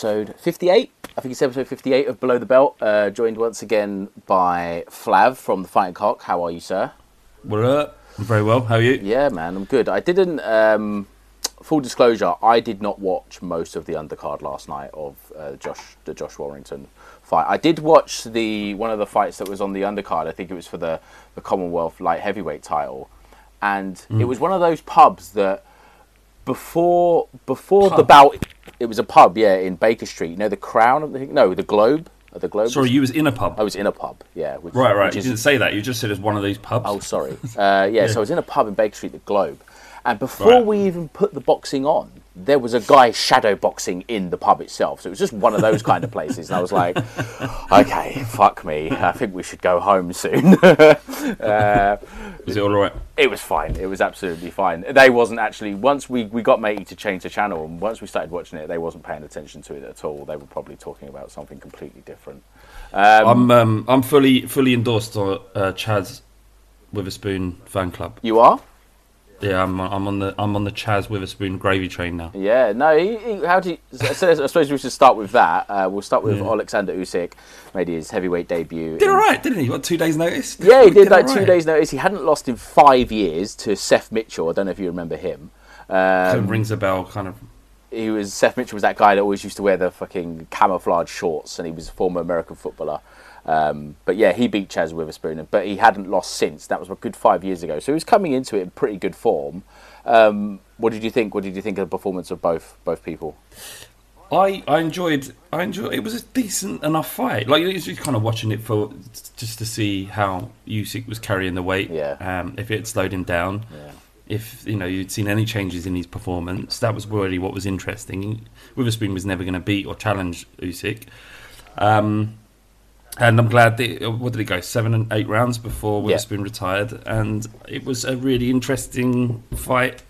Episode 58. I think it's episode 58 of Below the Belt. Uh, joined once again by Flav from the Fighting Cock. How are you, sir? What up? I'm very well. How are you? Yeah, man, I'm good. I didn't. Um, full disclosure, I did not watch most of the undercard last night of uh, Josh the Josh Warrington fight. I did watch the one of the fights that was on the undercard. I think it was for the the Commonwealth light heavyweight title, and it was one of those pubs that before before the bout. It was a pub, yeah, in Baker Street. You know the Crown of the no, the Globe. The Globe. Sorry, you was in a pub. I was in a pub, yeah. Which, right, right. which You is- didn't say that. You just said it's one of these pubs. Oh, sorry. Uh, yeah, so I was in a pub in Baker Street, the Globe, and before Right. we even put the boxing on, there was a guy shadow boxing in the pub itself. So it was just one of those kind of places, and I was like, okay, fuck me. I think we should go home soon. uh, Was it all right? it was fine. It was absolutely fine. They wasn't actually once we, we got matey to change the channel, and once we started watching it, they wasn't paying attention to it at all. They were probably talking about something completely different. I'm um, I'm fully fully endorsed on uh, Chaz Witherspoon fan club. You are? Yeah, I'm I'm on the I'm on the Chaz Witherspoon gravy train now. Yeah, no. He, he, how do you, so, I suppose we should start with that. Uh, we'll start with Alexander Usyk. Made his heavyweight debut. Did in- all right, didn't he? What two days notice? Yeah, he did like all two days' notice. He hadn't lost in five years to Seth Mitchell. I don't know if you remember him. Um, rings a bell, kind of. he was Seth Mitchell was that guy that always used to wear the fucking camouflage shorts, and he was a former American footballer. Um, but yeah, he beat Chaz Witherspoon, but he hadn't lost since. That was a good five years ago. So he was coming into it in pretty good form. Um, what did you think? What did you think of the performance of both both people? I, I enjoyed I enjoyed it was a decent enough fight. Like you was just kind of watching it for just to see how Usyk was carrying the weight. Yeah. Um, if it had slowed him down. Yeah. If you know you'd seen any changes in his performance, that was really what was interesting. Witherspoon was never going to beat or challenge Usyk. Um, and I'm glad that uh, what did it go seven and eight rounds before Witherspoon retired, and it was a really interesting fight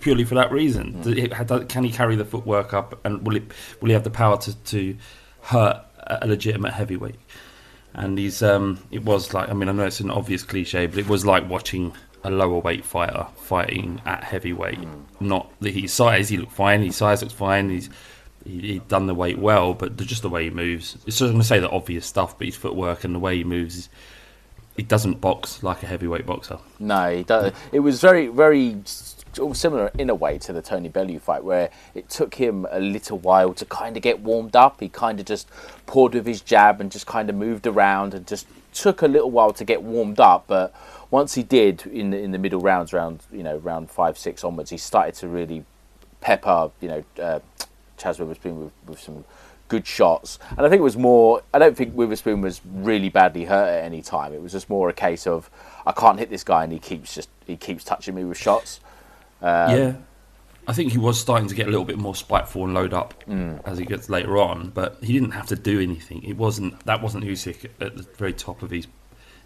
purely for that reason. Mm. Had- Can he carry the footwork up, and will it will he have the power to, to hurt a legitimate heavyweight? And he's um, it was like I mean I know it's an obvious cliche, but it was like watching a lower weight fighter fighting at heavyweight. Mm. Not that his size, he looked fine. His size looks fine. He's he, he'd done the weight well, but just the way he moves. It's just going to say the obvious stuff, but his footwork and the way he moves, he doesn't box like a heavyweight boxer. No, he does. It was very, very similar in a way to the Tony Bellew fight, where it took him a little while to kind of get warmed up. He kind of just poured with his jab and just kind of moved around and just took a little while to get warmed up. But once he did in the, in the middle rounds, round you know round five, six onwards, he started to really pepper, you know. Uh, Chaz Witherspoon with, with some good shots, and I think it was more. I don't think Witherspoon was really badly hurt at any time. It was just more a case of I can't hit this guy, and he keeps just he keeps touching me with shots. Um, yeah, I think he was starting to get a little bit more spiteful and load up as he gets later on, but he didn't have to do anything. It wasn't that wasn't Usyk at the very top of his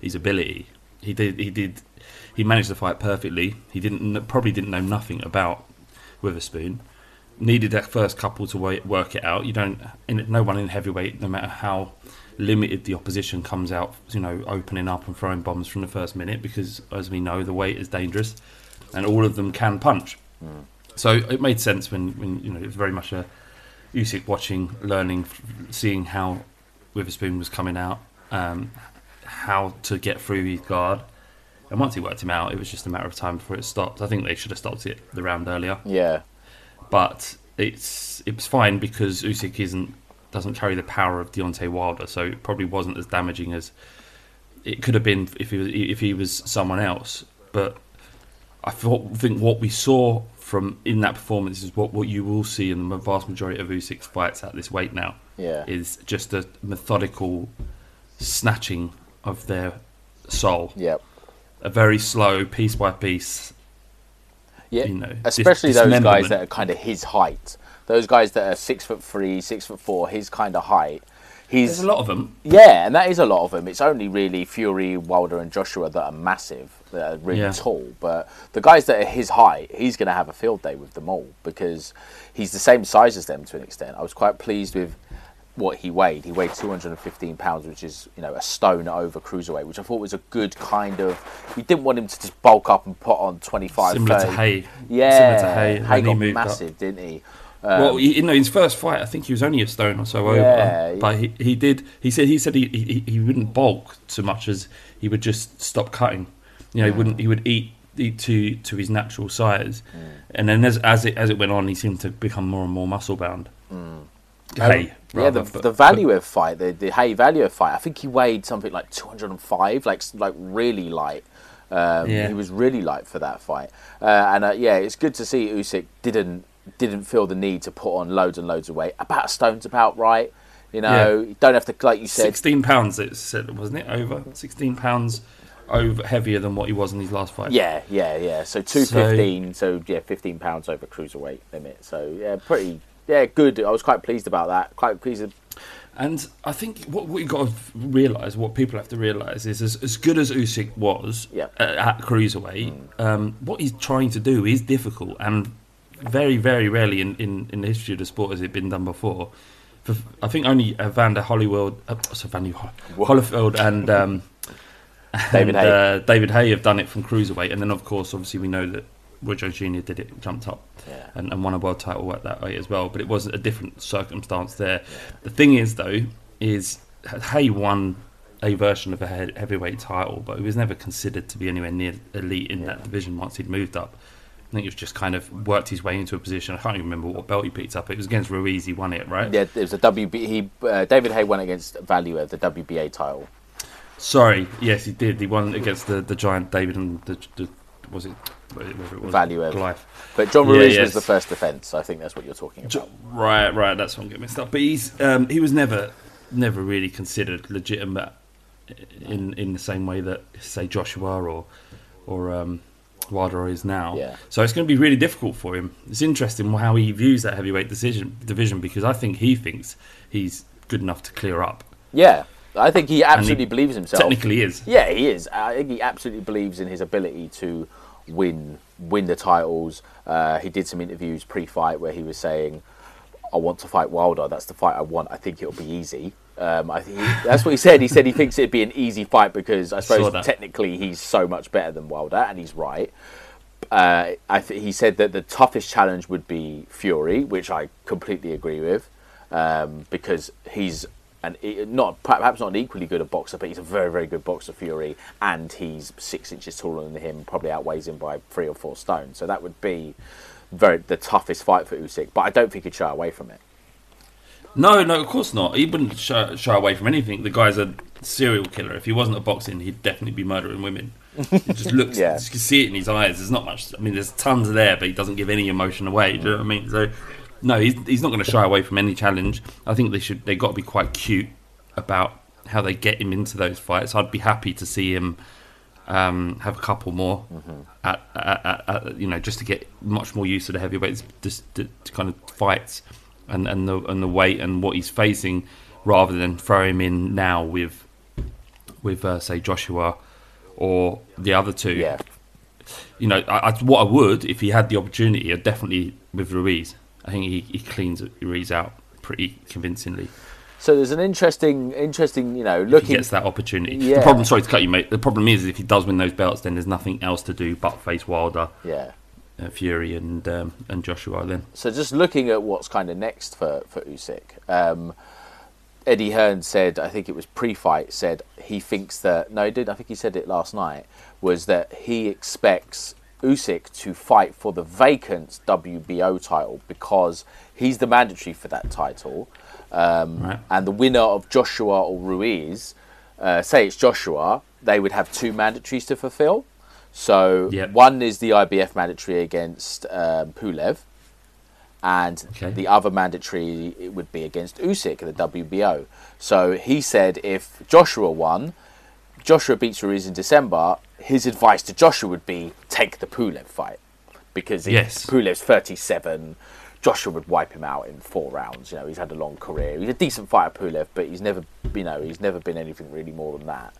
his ability. He did he did he managed the fight perfectly. He didn't probably didn't know nothing about Witherspoon. Needed that first couple to work it out. You don't. No one in heavyweight, no matter how limited the opposition comes out, you know, opening up and throwing bombs from the first minute because, as we know, the weight is dangerous, and all of them can punch. So it made sense when, when you know it was very much a Usyk watching, learning, seeing how Witherspoon was coming out, um, how to get through his guard, and once he worked him out, it was just a matter of time before it stopped. I think they should have stopped it the round earlier, Yeah, but it's it was fine because Usyk isn't doesn't carry the power of Deontay Wilder, so it probably wasn't as damaging as it could have been if he was if he was someone else. But I thought, think what we saw from in that performance is what, what you will see in the vast majority of Usyk's fights at this weight now. Yeah. is just a methodical snatching of their soul. Yep. A very slow, piece by piece. Yeah, You know, especially dis- those guys that are kind of his height. Those guys that are six foot three, six foot four, his kind of height. He's There's a lot of them. Yeah, and that is a lot of them. It's only really Fury, Wilder, and Joshua that are massive, that are really Yeah. tall. But the guys that are his height, he's going to have a field day with them all because he's the same size as them to an extent. I was quite pleased with what he weighed. He weighed 215 pounds, which is you know a stone over cruiserweight, which I thought was a good kind of. We didn't want him to just bulk up and put on 25. Similar to Haye. Yeah, Similar to Haye, Haye when he got moved up. massive, didn't he? Um, well, he, you know, in his first fight, I think he was only a stone or so Yeah, over, he- but he, he did. He said he said he, he he wouldn't bulk so much as he would just stop cutting. You know, he wouldn't. He would eat eat to to his natural size, and then as as it as it went on, he seemed to become more and more muscle bound. Hey, yeah, the, but- the Value of fight, the the Haye Value of fight. I think he weighed something like 205, like like really light. Um, Yeah. He was really light for that fight, uh, and uh, yeah, it's good to see Usyk didn't didn't feel the need to put on loads and loads of weight. About a stone's about right. You know, Yeah. you don't have to like you said. sixteen pounds. It said, wasn't it over sixteen pounds over heavier than what he was in his last fight? Yeah, yeah, yeah. So two fifteen. So, yeah, fifteen pounds over cruiserweight limit. So yeah, pretty yeah good. I was quite pleased about that. Quite pleased. And I think what we've got to realise, what people have to realise, is as, as good as Usyk was Yeah. at, at cruiserweight, um, what he's trying to do is difficult, and very, very rarely in, in, in the history of the sport has it been done before. For, I think only Evander Holyfield, uh, so Van Holyfield and um, David and, Haye. Uh, David Haye have done it from cruiserweight, and then of course, obviously, we know that Jones Jr. did it, jumped up, Yeah. and, and won a world title at that weight as well. But it was a different circumstance there. The thing is, though, is Haye won a version of a heavyweight title, but he was never considered to be anywhere near elite in that division once he'd moved up. I think he was just kind of worked his way into a position. I can't even remember what belt he picked up. It was against Ruiz. He won it, right? Yeah, it was a WB. He uh, David Haye won against Valuev the WBA title. Sorry, yes, he did. He won against the, the giant David and the, the was it whatever it was Valuev- Goliath. But John Yeah, Ruiz yes. was the first defence. I think that's what you're talking about. Jo- Right, right. That's what I'm getting mixed up. But he's um, he was never never really considered legitimate in in the same way that say Joshua or or um, Wilder is now. Yeah. So it's going to be really difficult for him. It's interesting how he views that heavyweight decision division because I think he thinks he's good enough to clear up. Yeah, I think he absolutely he believes himself. Technically, is. Yeah, he is. I think he absolutely believes in his ability to win win the titles. Uh, he did some interviews pre-fight where he was saying, "I want to fight Wilder. That's the fight I want. I think it'll be easy." Um, I think he, that's what he said. He said he thinks it'd be an easy fight because I suppose technically he's so much better than Wilder, and he's right. Uh, I th- he said that the toughest challenge would be Fury, which I completely agree with, um, because he's an e- not perhaps not equally good a boxer, but he's a very very good boxer, Fury, and he's six inches taller than him, probably outweighs him by three or four stone. So that would be very the toughest fight for Usyk, but I don't think he'd shy away from it. No, no, of course not. He wouldn't shy, shy away from anything. The guy's a serial killer. If he wasn't a boxing, he'd definitely be murdering women. He just looks, Yeah. you can see it in his eyes. There's not much. I mean, there's tons there, but he doesn't give any emotion away. Do you know what I mean? So no, he's he's not going to shy away from any challenge. I think they should. They got to be quite cute about how they get him into those fights. I'd be happy to see him um, have a couple more at, at, at, at, you know just to get much more used to the heavyweights, just to, to kind of fights and and the and the weight and what he's facing, rather than throw him in now with with uh, say Joshua or the other two. Yeah. You know, I, I, what I would if he had the opportunity, I'd definitely with Ruiz. I think he, he cleans Ruiz out pretty convincingly. So there's an interesting, interesting, you know, If looking. he gets that opportunity. Yeah. The problem, sorry to cut you, mate. The problem is if he does win those belts, then there's nothing else to do but face Wilder, Yeah. uh, Fury, and um, and Joshua. Then So just looking at what's kind of next for for Usyk, um, Eddie Hearn said, I think it was pre-fight, said he thinks that no, he did. I think he said it last night. Was that he expects Usyk to fight for the vacant WBO title because he's the mandatory for that title, um, Right. and the winner of Joshua or Ruiz, uh, say it's Joshua, they would have two mandatories to fulfill. So Yep. one is the IBF mandatory against um, Pulev, and Okay. the other mandatory it would be against Usyk the WBO. So he said if Joshua won, Joshua beats Ruiz in December, his advice to Joshua would be take the Pulev fight because Yes. Pulev's 37. Joshua would wipe him out in four rounds. You know, he's had a long career. He's a decent fighter, Pulev, but he's never, you know, he's never been anything really more than that.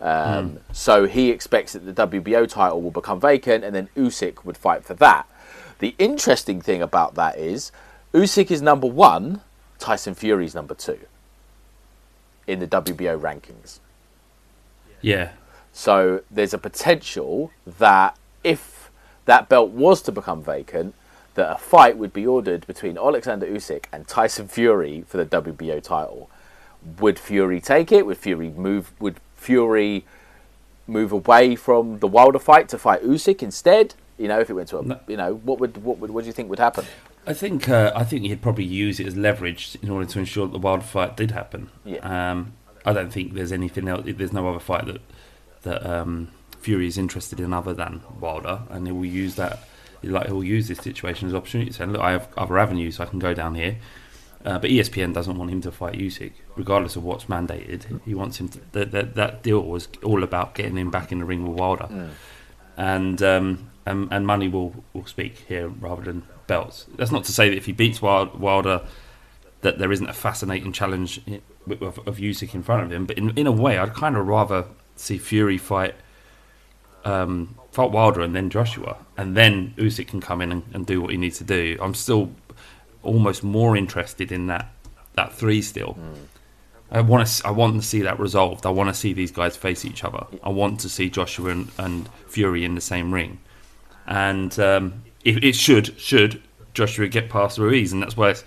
Um, So he expects that the WBO title will become vacant, and then Usyk would fight for that. The interesting thing about that is Usyk is number one, Tyson Fury's number two in the WBO rankings. yeah, So there's a potential that if that belt was to become vacant, that a fight would be ordered between Alexander Usyk and Tyson Fury for the WBO title. Would Fury take it? Would Fury move? Would Fury move away from the Wilder fight to fight Usyk instead? You know, if it went to a, you know, what would what would what do you think would happen? I think uh, I think he'd probably use it as leverage in order to ensure that the Wilder fight did happen. Yeah. Um, I don't think there's anything else. There's no other fight that that um, Fury is interested in other than Wilder, and he will use that. Like he'll use this situation as opportunity to say, "Look, I have other avenues. I can go down here." Uh, but ESPN doesn't want him to fight Usyk, regardless of what's mandated. He wants him to. That, that, that deal was all about getting him back in the ring with Wilder, and, um, and and money will will speak here rather than belts. That's not to say that if he beats Wild, Wilder, that there isn't a fascinating challenge of, of Usyk in front of him. But in in a way, I'd kind of rather see Fury fight um, fight Wilder and then Joshua, and then Usyk can come in and, and do what he needs to do. I'm still almost more interested in that that three still. I want to. I want to see that resolved. I want to see these guys face each other. I want to see Joshua and, and Fury in the same ring, and um, it, it should should Joshua get past Ruiz, and that's why it's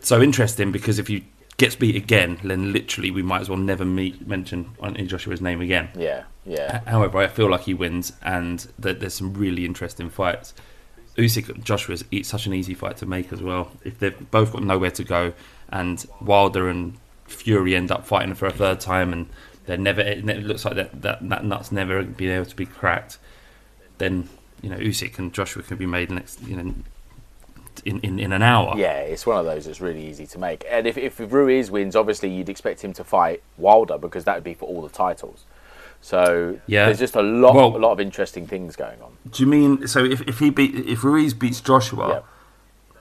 so interesting because if he gets beat again, then literally we might as well never meet mention on Joshua's name again. Yeah, yeah. However, I feel like he wins, and that there's some really interesting fights. Usyk Joshua is e- such an easy fight to make as well. If they've both got nowhere to go, and Wilder and Fury end up fighting for a third time, and they're never. It looks like that that, that nut's never been able to be cracked. Then you know Usyk and Joshua can be made next. You know. In, in, in an hour. Yeah, it's one of those that's really easy to make. And if, if Ruiz wins, obviously you'd expect him to fight Wilder because that would be for all the titles. So Yeah. there's just a lot, Well- a lot of interesting things going on. Do you mean so? If, if he beat if Ruiz beats Joshua, Yeah.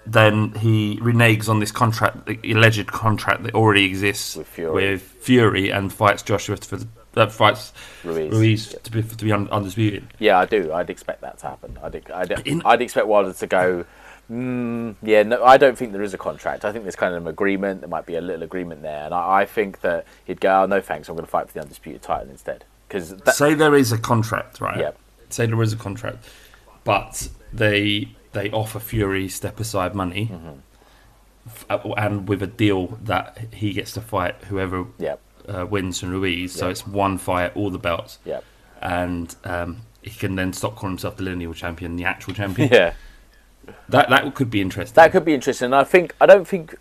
then he reneges on this contract, the alleged contract that already exists With Fury. with Fury and fights Joshua for the, uh, fights Ruiz, Ruiz, yeah. to be to be undisputed. Yeah, I do. I'd expect that to happen. I'd, I'd, I'd expect Wilder to go. Mm, yeah, no, I don't think there is a contract. I think there's kind of an agreement. There might be a little agreement there, and I, I think that he'd go, "Oh no, thanks. I'm going to fight for the undisputed title instead." Because Say there is a contract, right? Yeah. Say there is a contract, but they they offer Fury step aside money, Mm-hmm. f- uh, and with a deal that he gets to fight whoever Yep. uh, wins from Ruiz. So Yeah. it's one fight, all the belts. Yep. and um, he can then stop calling himself the lineal champion, the actual champion. yeah, That that could be interesting. that could be interesting. And I think I don't think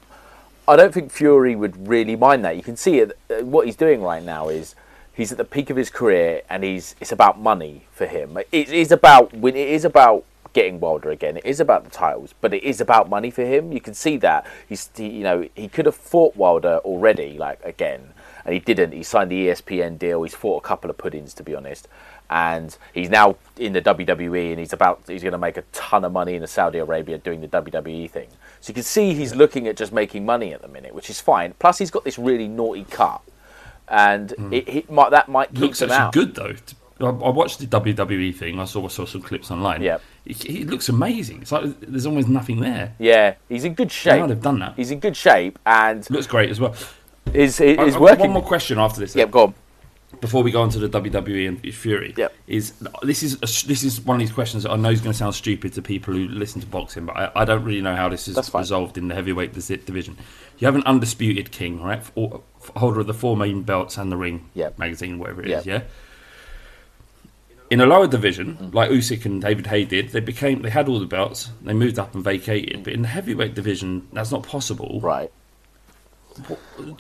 I don't think Fury would really mind that. You can see it. uh, What he's doing right now is he's at the peak of his career, and he's it's about money for him. It is about when It is about getting Wilder again. It is about the titles, but it is about money for him. You can see that he's, he, you know, he could have fought Wilder already, like again, and he didn't. He signed the ESPN deal. He's fought a couple of puddings, to be honest, and he's now in the WWE, and he's about he's going to make a ton of money in Saudi Arabia doing the WWE thing. So you can see he's looking at just making money at the minute, which is fine. Plus, he's got this really naughty cut, and hmm. it, it might that might keep looks him actually out. good though. I, I watched the WWE thing. I saw saw some clips online. Yeah, it looks amazing. It's like there's almost nothing there. Yeah, he's in good shape. How they've done that. He's in good shape, and Looks great as well. Is I- is I've working. One more question after this. Yep, go on. Before we go on to the WWE and Fury, Yep. is this is a, this is one of these questions that I know is going to sound stupid to people who listen to boxing, but I, I don't really know how this is resolved in the heavyweight division. You have an undisputed king, right? Or, holder of the four main belts and the ring Yep. magazine, whatever it Yep. is. yeah. In a lower division, like Usyk and David Haye did, they became they had all the belts. They moved up and vacated. Mm. But in the heavyweight division, that's not possible. Right.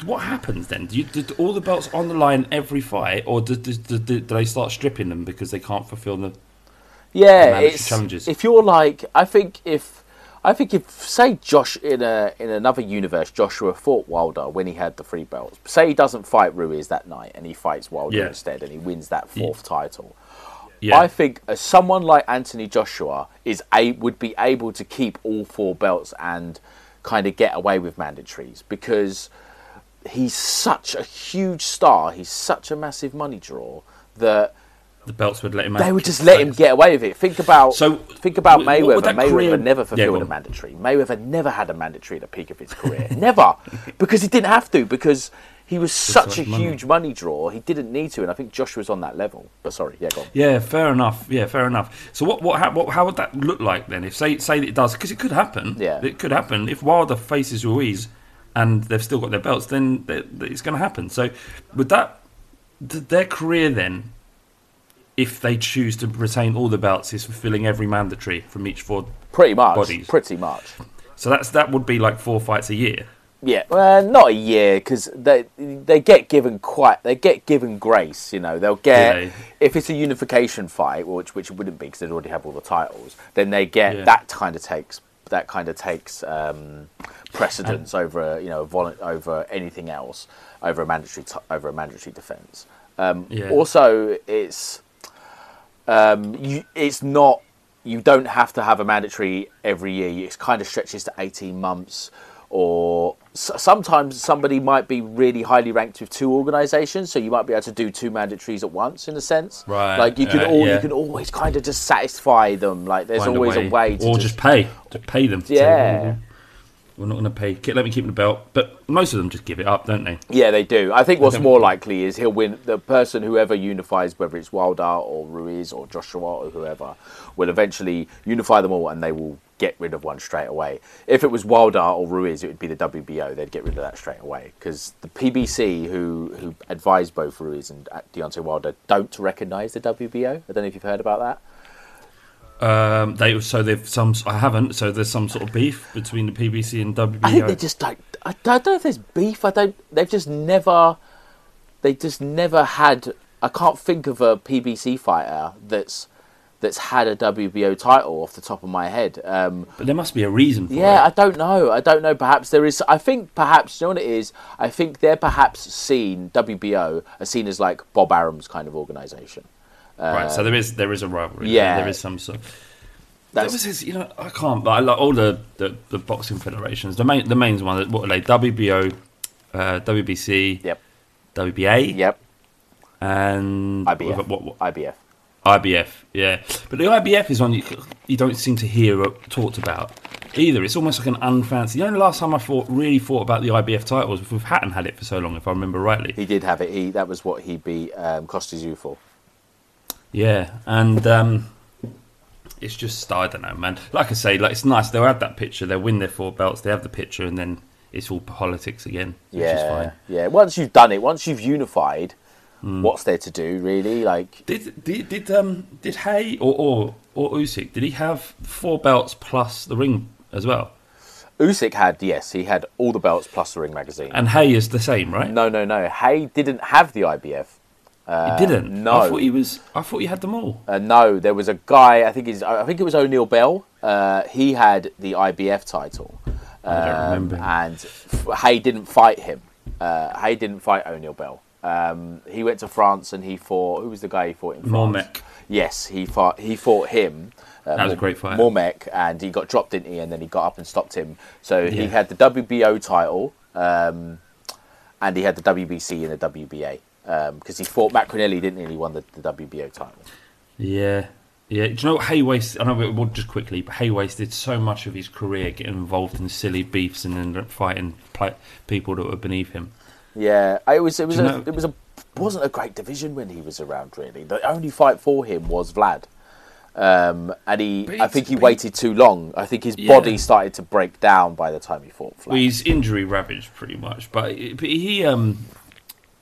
What happens then? Do, you, do all the belts on the line every fight, or do, do, do, do they start stripping them because they can't fulfil the? Yeah, it's challenges. if you're like, I think if I think if say Josh in a in another universe, Joshua fought Wilder when he had the three belts. Say he doesn't fight Ruiz that night and he fights Wilder Yeah. instead and he wins that fourth title. Yeah, I think someone like Anthony Joshua is a would be able to keep all four belts and kind of get away with mandatories because he's such a huge star. He's such a massive money draw that the belts would let him. they would just let him get away with it. Think about So, think about Mayweather. Mayweather career- never fulfilled go a mandatory. Mayweather never had a mandatory at the peak of his career. never, because he didn't have to. Because he was such a money. huge money draw. He didn't need to, and I think Joshua's on that level. But sorry, yeah, go on. Yeah, fair enough. Yeah, fair enough. So what what, how, what how would that look like then? If say say that it does, because it could happen. Yeah. it could happen. If Wilder faces Ruiz, and they've still got their belts, then it's going to happen. So would that their career then? If they choose to retain all the belts, is fulfilling every mandatory from each four. Pretty much. Bodies. Pretty much. So that's that would be like four fights a year. Yeah, well, not a year because they they get given quite they get given grace. You know, they'll get they? if it's a unification fight, which which it wouldn't be because they'd already have all the titles. Then they get Yeah. that kind of takes that kind of takes um, precedence over you know volu- over anything else over a mandatory t- over a mandatory defense. Um, Yeah. Also, it's um, you, it's not you don't have to have a mandatory every year. It kind of stretches to eighteen months, or s- sometimes somebody might be really highly ranked with two organisations, so you might be able to do two mandatories at once, in a sense. Right, Like you can uh, all yeah. you can always kind of just satisfy them. Like there's Find always a way, to or just, just pay, just pay them. Yeah. "Well, we're not going to pay. Let me keep the belt. But most of them just give it up, don't they? Yeah, they do. I think what's more likely is he'll win. The person, whoever unifies, whether it's Wilder or Ruiz or Joshua or whoever, will eventually unify them all, and they will get rid of one straight away. If it was Wilder or Ruiz, it would be the WBO. They'd get rid of that straight away because the PBC, who who advised both Ruiz and Deontay Wilder, don't recognise the WBO. I don't know if you've heard about that. Um, they so they've some. I haven't. So there's some sort of beef between the PBC and WBO. I think they just don't. I don't know if there's beef. I don't. They've just never. They just never had. I can't think of a PBC fighter that's that's had a WBO title off the top of my head. Um, but there must be a reason for yeah, I don't know. I don't know. Perhaps there is. I think perhaps you know what it is. I think they're perhaps seen WBO are seen as like Bob Arum's kind of organisation. Right. So there is there is a rivalry. yeah. there is some sort. There That's was his, you know, I can't. I like all the, the, the boxing federations. The main the main one. What are they? WBO, uh, WBC, yep, WBA, yep. and IBF, What, what, what- IBF. IBF, yeah. But the IBF is one you, you don't seem to hear uh, talked about either. It's almost like an unfancy. The only last time I thought really thought about the IBF title was with Hatton had it for so long, if I remember rightly. He did have it. He that was what he beat um, you for. Yeah, and um, it's just I don't know, man. Like I say, like it's nice. They'll have that picture. They'll win their four belts. They have the picture, and then it's all politics again, which is Yeah, fine. yeah. Once you've done it, once you've unified, Hmm. what's there to do really? Like, Did did did um did Haye or or or Usyk did he have four belts plus the ring as well? Usyk had yes, he had all the belts plus the Ring magazine. And Haye is the same, right? no, no, no. Haye didn't have the IBF. Uh, he didn't. No, I thought he was. I thought he had them all. Uh, no, there was a guy. I think he's. I think it was O'Neill Bell. Uh, he had the IBF title, I don't um, remember. and f- Haye didn't fight him. Uh, Haye didn't fight O'Neill Bell. Um, he went to France and he fought. Who was the guy he fought in France? Mormeck. Yes, he fought. He fought him. Uh, That was a great fight. Mormeck, and he got dropped, didn't he? And then he got up and stopped him. So he had the WBO title, um, and he had the WBC and the WBA because he fought Maccarinelli, didn't he? And he won the, the WBO title. Yeah. Yeah, do you know what Haye wasted? I know, we- well, just quickly, but Haye wasted so much of his career getting involved in silly beefs and then fighting people that were beneath him. Yeah, it was. It was. A, know? it was a wasn't a great division when he was around. Really, the only fight for him was Vlad, um, and he. I think he waited too long. I think his Yeah. body started to break down by the time he fought Vlad. Well, he's injury ravaged pretty much, but, he- but he um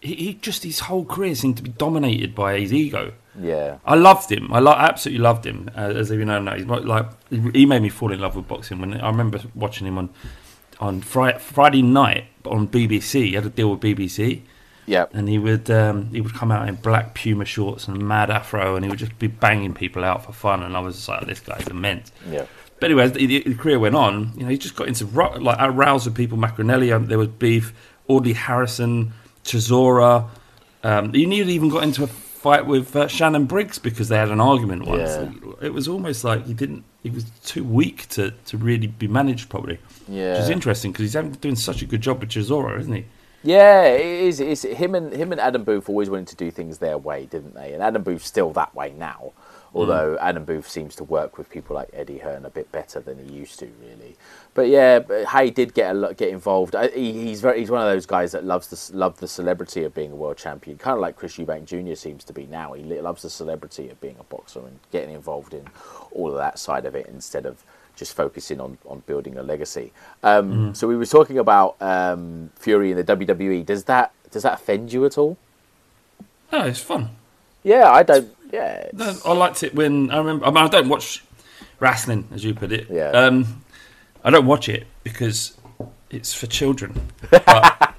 he, he just his whole career seemed to be dominated by his ego. yeah, I loved him. I lo- absolutely loved him. Uh, as you know, now he's like he made me fall in love with boxing. When I remember watching him on on Friday, Friday night on BBC, he had a deal with BBC, yeah, and he would um, he would come out in black Puma shorts and a mad afro, and he would just be banging people out for fun. And I was just like, this guy's immense. yeah. But anyway, as the, the career went on, you know, he just got into like with people. Maccarinelli, um, there was beef. Audley Harrison, Chisora. Um, he nearly even got into a fight with uh, Shannon Briggs because they had an argument once. Yeah. It was almost like he didn't. He was too weak to, to really be managed properly. Yeah. Which is interesting because he's having, doing such a good job with Chisora, isn't he? Yeah, it is. It's him and him and Adam Booth always wanted to do things their way, didn't they? And Adam Booth's still that way now. Although Adam Booth seems to work with people like Eddie Hearn a bit better than he used to, really. But yeah, Haye did get a lot, get involved. I, he, he's very he's one of those guys that loves the love the celebrity of being a world champion, kind of like Chris Eubank Jr. seems to be now. He loves the celebrity of being a boxer and getting involved in all of that side of it instead of just focusing on, on building a legacy. Um, So we were talking about um, Fury in the WWE. Does that does that offend you at all? No, it's fun. Yeah, I don't. Yeah, No, I liked it when I remember. I, mean, I don't watch wrestling, as you put it. Yeah. Um, I don't watch it because it's for children. But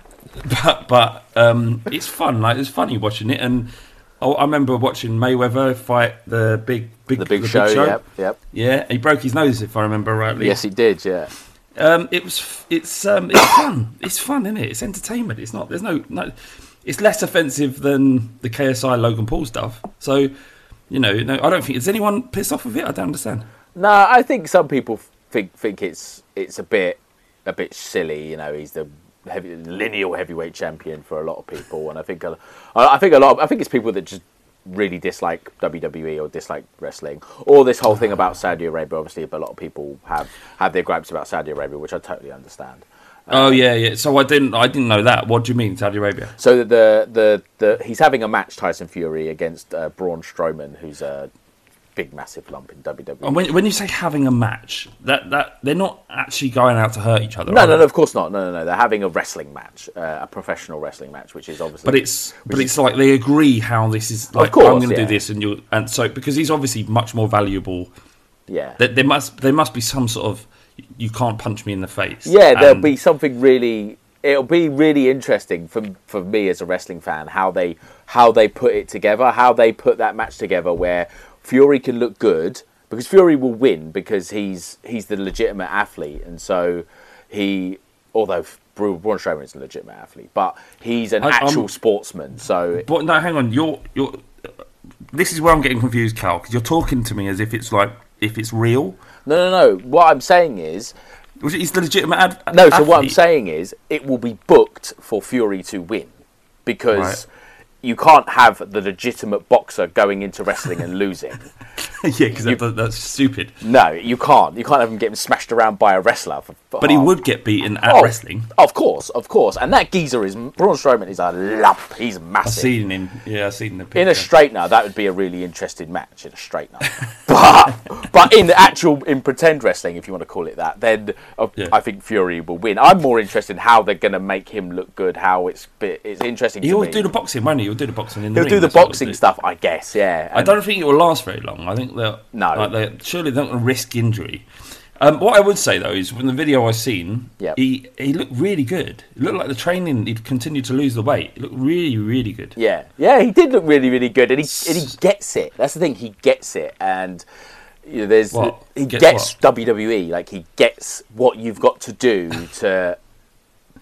but, but um, it's fun. Like it's funny watching it, and I, I remember watching Mayweather fight the big big the big show. Yep, yep. Yeah, he broke his nose if I remember rightly. Yes, he did. Yeah. Um, it was. It's. Um, it's fun. It's fun, isn't it? It's entertainment. It's not. There's no. No. It's less offensive than the KSI Logan Paul stuff. So, you know, no, I don't think. Is anyone pissed off with it? I don't understand. No, I think some people think think it's it's a bit a bit silly. You know, he's the heavy, lineal heavyweight champion for a lot of people, and I think I think a lot. Of, I think it's people that just really dislike WWE or dislike wrestling, or this whole thing about Saudi Arabia. Obviously, a lot of people have have their gripes about Saudi Arabia, which I totally understand. Oh yeah, yeah. So I didn't. I didn't know that. What do you mean, Saudi Arabia? So the the the he's having a match Tyson Fury against uh, Braun Strowman, who's a big massive lump in. WWE. And when when you say having a match, that that they're not actually going out to hurt each other. No, no, no, of course not. No, no, no. They're having a wrestling match, uh, a professional wrestling match, which is obviously. But it's but it's like they agree how this is like course, I'm going to yeah. do this and you and so because he's obviously much more valuable. yeah, There, there must there must be some sort of you can't punch me in the face. yeah. There'll And- be um, something really. It'll be really interesting for for me as a wrestling fan how they how they put it together, how they put that match together, where Fury can look good because Fury will win because he's he's the legitimate athlete, and so he although. Braun Strowman is a legitimate athlete, but he's an I- I'm- actual sportsman. So But no, hang on. You're you're. This is where I'm getting confused, Cal, because you're talking to me as if it's like if it's real. no, no, no. What I'm saying is, He's the legitimate ad- No, so what I'm saying is it will be booked for Fury to win because Right. You can't have the legitimate boxer going into wrestling and losing. yeah, because that, that's stupid. No, you can't. You can't have him getting smashed around by a wrestler. For, for But he half. would get beaten at Oh, wrestling. Of course, of course. And that geezer is Braun Strowman is a lump. He's massive. I've seen him. Yeah, I've seen the picture. In a straightener, that would be a really interesting match in a straightener. but but in actual in pretend wrestling, if you want to call it that, then uh, Yeah. I think Fury will win. I'm more interested in how they're going to make him look good. How it's bit- it's interesting. to He'll me. do the boxing, won't he? He'll do the boxing in the He'll ring. do the that's what he'll boxing do. stuff, I guess. Yeah. I And- don't think it will last very long. I think they'll No. like they surely they're not want to risk injury. Um, what I would say though is from the video I've seen, Yep. he he looked really good. It looked like the training he'd continued to lose the weight. It looked really really good. Yeah, yeah, he did look really, really good, and he and he gets it. That's the thing, he gets it, and you know, there's What? he Gets gets WWE. Like he gets what you've got to do to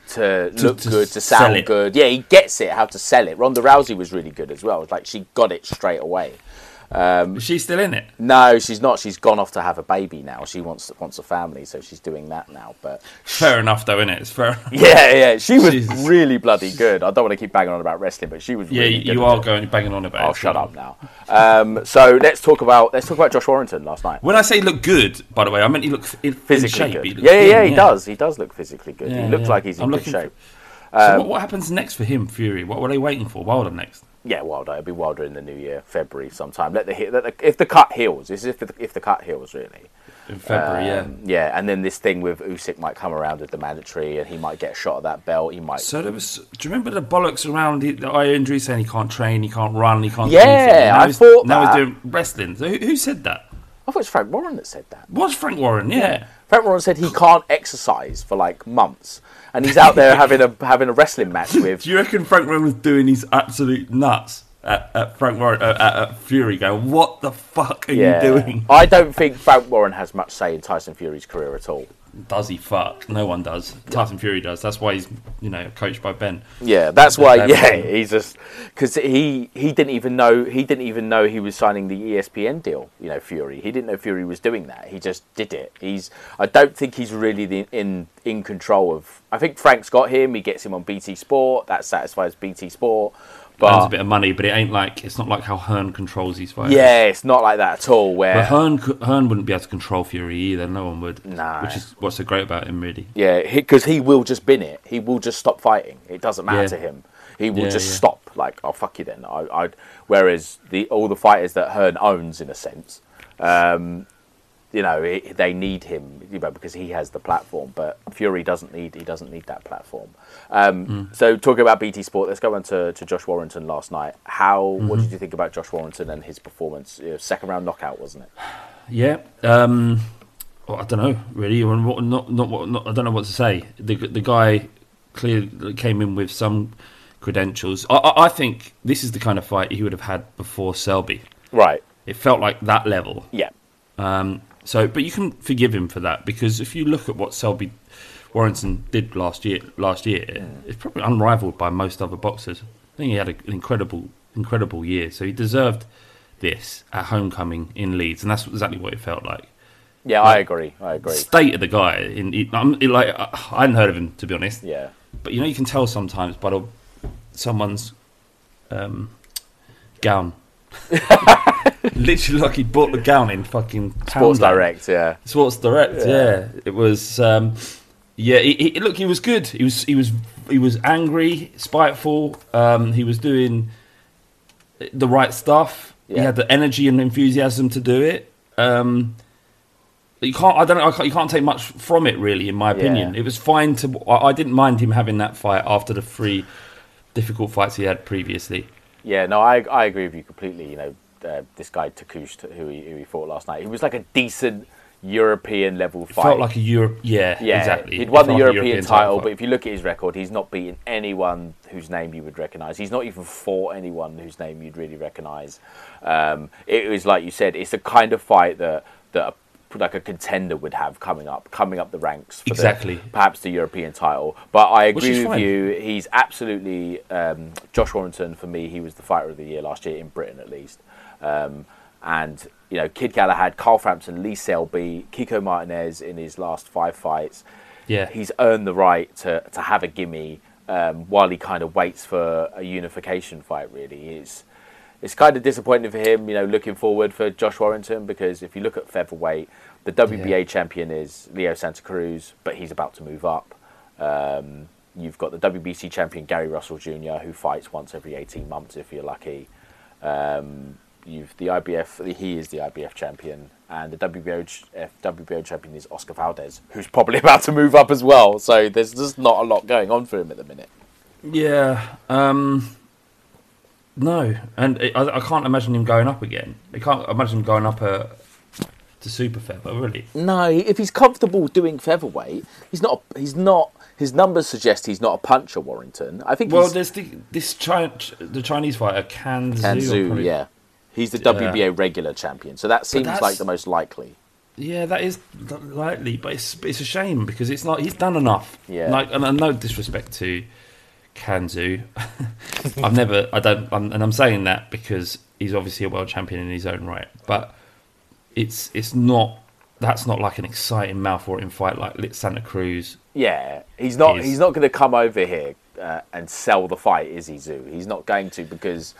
to look to good, to sound good. Yeah, he gets it how to sell it. Ronda Rousey was really good as well. Like she got it straight away. Is she still in it? No, she's not. She's gone off to have a baby now. She wants wants a family, so she's doing that now. But Fair enough though, innit? It's fair. yeah, yeah, she was Jesus. really bloody good. I don't want to keep banging on about wrestling, but she was. Yeah, really you good you at are it. going banging on about. Oh, it. shut up now. Um, so let's talk about let's talk about Josh Warrington last night. When I say look good, by the way, I meant he looked in, Physically good. He looked yeah, yeah, yeah, he does. He does look physically good. Yeah, he looks yeah. like he's in I'm good shape. for- So what, what happens next for him, Fury? What were they waiting for? Wilder next? Yeah, Wilder. It'll be Wilder in the new year, February sometime. Let the, he- let the if the cut heals. This is if the, if the cut heals really. In February, Um, yeah, and then this thing with Usyk might come around with the mandatory, and he might get a shot at that belt. He might. So there was. Do you remember the bollocks around the, the eye injury saying he can't train, he can't run, he can't? Yeah, anything? I thought Now that. he's doing wrestling. So who, who said that? I thought it was Frank Warren that said that. Was Frank Warren? Yeah. Frank Warren said he can't exercise for like months, and he's out there having a having a wrestling match with. Do you reckon Frank Warren was doing his absolute nuts at, at Frank Warren uh, at, at Fury? Going, what the fuck are you doing? I don't think Frank Warren has much say in Tyson Fury's career at all. Does he fuck? No one does. Tyson Fury does. That's why he's you know coached by Ben. Yeah, that's why. Yeah, he's just because he he didn't even know he didn't even know he was signing the ESPN deal. You know, Fury. He didn't know Fury was doing that. He just did it. He's. I don't think he's really the, in in control of. I think Frank's got him. He gets him on BT Sport. That satisfies BT Sport. Earns But a bit of money, but it ain't like it's not like how Hearn controls these fights. yeah, it's not like that at all. Where But Hearn, Hearn wouldn't be able to control Fury either. No one would. No. Which is what's so great about him, really. Yeah, because he, will just bin it. He will just stop fighting. It doesn't matter Yeah. to him. He will Yeah, just yeah. stop. Like, oh fuck you then. I, I. Whereas the all the fighters that Hearn owns, in a sense, um, you know, it, they need him, you know, because he has the platform. But Fury doesn't need. He doesn't need that platform. Um, Hmm. So talking about BT Sport, let's go on to, to Josh Warrington last night. How? What Mm-hmm. did you think about Josh Warrington and his performance? You know, second round knockout, wasn't it? Yeah. Um, well, I don't know really. What- Not, not, what, not. I don't know what to say. The the guy clearly came in with some credentials. I, I, I think this is the kind of fight he would have had before Selby. Right. It felt like that level. Yeah. Um, so, but you can forgive him for that because if you look at what Selby Warrington did last year, last year, it's probably unrivaled by most other boxers. I think he had a, an incredible, incredible year. So he deserved this at homecoming in Leeds, and that's exactly what it felt like. Yeah, I agree. I agree. State of the guy, in, he, I'm, like I I hadn't heard of him to be honest. Yeah. But you know, you can tell sometimes by the, someone's um, gown. Literally, like he bought the gown in fucking Sports Poundland. Direct. Yeah. Sports Direct, yeah. It was, um, yeah. He, he, look, he was good. He was, he was, he was angry, spiteful. Um, he was doing the right stuff. He had the energy and enthusiasm to do it. Um, you can't. I don't know. I can't, you can't take much from it, really. In my opinion, Yeah. it was fine to. I, I didn't mind him having that fight after the three difficult fights he had previously. Yeah, no, I I agree with you completely. You know, uh, this guy Takoucht, who he who he fought last night, he was like a decent European level It fight. felt like a Europe. Yeah, yeah, exactly. He'd won the like a European, title, fight. but if you look at his record, he's not beaten anyone whose name you would recognise. He's not even fought anyone whose name you'd really recognise. Um, it was like you said, it's the kind of fight that that. A, like a contender would have coming up, coming up the ranks. For the- Exactly. perhaps the European title. But I agree with fine. you. He's absolutely um, Josh Warrington for me. He was the fighter of the year last year in Britain, at least. Um, and you know, Kid Galahad, Carl Frampton, Lee Selby, Kiko Martinez in his last five fights. Yeah. he's earned the right to to have a gimme um, while he kind of waits for a unification fight. Really, it's it's kind of disappointing for him. You know, looking forward for Josh Warrington because if you look at featherweight, the WBA champion is Leo Santa Cruz, but he's about to move up. Um, you've got the WBC champion Gary Russell Jr., who fights once every 18 months if you're lucky. Um, you've the IBF, he is the IBF champion, and the WBO, F- WBO champion is Oscar Valdez, who's probably about to move up as well. So there's just not a lot going on for him at the minute. Yeah. Um, no, and it, I, I can't imagine him going up again. I can't imagine him going up a to super feather, really. No, if he's comfortable doing featherweight, he's not. He's not. His numbers suggest he's not a puncher, Warrington. I think Well, there's the, this Chi- the Chinese fighter Kan Zhu. Kanzu, yeah. He's the Yeah. WBA regular champion, so that seems like the most likely. Yeah, that is likely, but it's it's a shame because it's not. He's done enough. Yeah. Like, and, and no disrespect to Kanzu, I've never. I don't. I'm, and I'm saying that because he's obviously a world champion in his own right. But it's it's not. That's not like an exciting mouth-watering fight like Santa Cruz. Yeah, he's not. Is- He's not going to come over here uh, and sell the fight, is he, Zoo? He's not going to because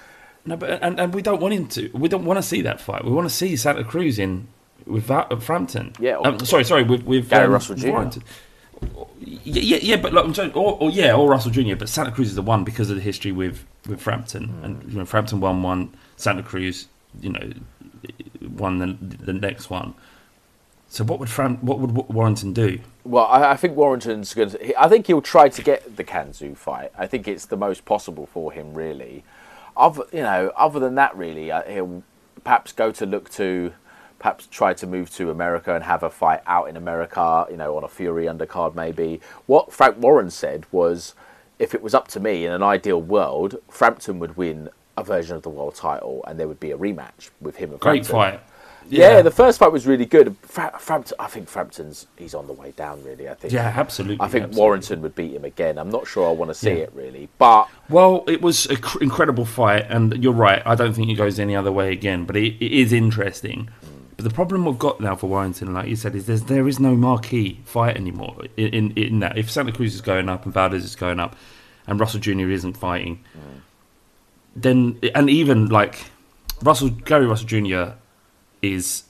No, but and, and we don't want him to. We don't want to see that fight. We want to see Santa Cruz in with Frampton. Yeah, or- Um, sorry, sorry, with with Gary um, Russell Jr.. Warrington. Yeah, yeah, yeah, but like, I'm saying, or, or yeah, or Russell Jr. But Santa Cruz is the one because of the history with with Frampton, Hmm. and you know, Frampton won one, Santa Cruz, you know, won the the next one. So what would Fram- what would Warrington do? Well, I, I think Warrington's going to. I think he'll try to get the Can Xu fight. I think it's the most possible for him, really. Other, you know, other than that, really, uh, he'll perhaps go to look to, perhaps try to move to America and have a fight out in America. You know, on a Fury undercard, maybe. What Frank Warren said was, if it was up to me in an ideal world, Frampton would win a version of the world title, and there would be a rematch with him and Great Frampton. fight. Yeah. the first fight was really good. Fra- Frampton, I think Frampton's he's on the way down. Really, I think. Yeah, absolutely, I think absolutely. Warrington would beat him again. I'm not sure I want to see Yeah. it really, but Well, it was an incredible fight, and you're right. I don't think it goes any other way again, but it, it is interesting. But the problem we've got now for Warrington, like you said, is there's, there is no marquee fight anymore in, in, in that. If Santa Cruz is going up and Valdez is going up, and Russell Jr. isn't fighting, mm. then and even like Russell Gary Russell Jr. is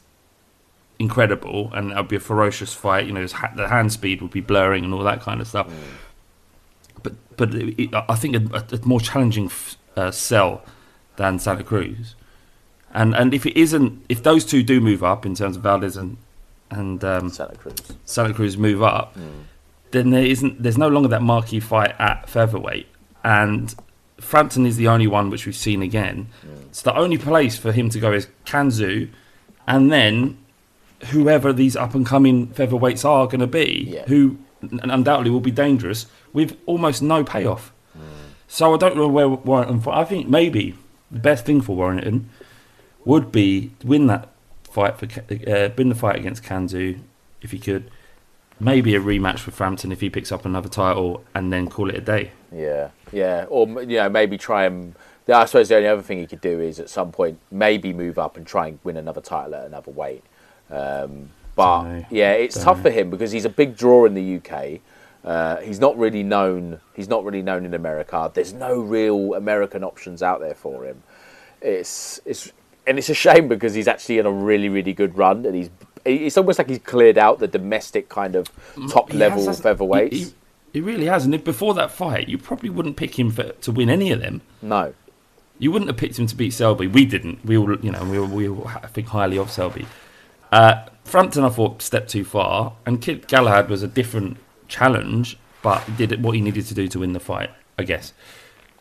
incredible, and it'll be a ferocious fight. You know, his ha- the hand speed would be blurring and all that kind of stuff but but it, it- I think a, a, more challenging f- uh, sell than Santa Cruz, and and if it isn't, if those two do move up in terms of Valdez and and um, Santa Cruz. Santa Cruz move up, then there isn't there's no longer that marquee fight at featherweight, and Frampton is the only one which we've seen again. It's the only place for him to go is Can Xu, and then whoever these up and coming featherweights are going to be, Yeah. who undoubtedly will be dangerous with almost no payoff. So I don't know where Warrington. I think maybe the best thing for Warrington would be win that fight for uh, win the fight against Can Xu if he could. Maybe a rematch with Frampton if he picks up another title, and then call it a day. Yeah, yeah, or you know maybe try and. I suppose the only other thing he could do is at some point maybe move up and try and win another title at another weight. Um, but yeah, it's tough for him because he's a big draw in the UK. Uh, he's not really known. He's not really known in America. There's no real American options out there for him. It's it's and it's a shame because he's actually in a really really good run and he's. It's almost like he's cleared out the domestic kind of top He level has- featherweights. He, he, he really has, and before that fight, you probably wouldn't pick him for, to win any of them. no, You wouldn't have picked him to beat Selby. We didn't. We all, you know, we all, we all think highly of Selby. Uh, Frampton, I thought, stepped too far, and Kid Galahad was a different challenge, but did what he needed to do to win the fight, I guess.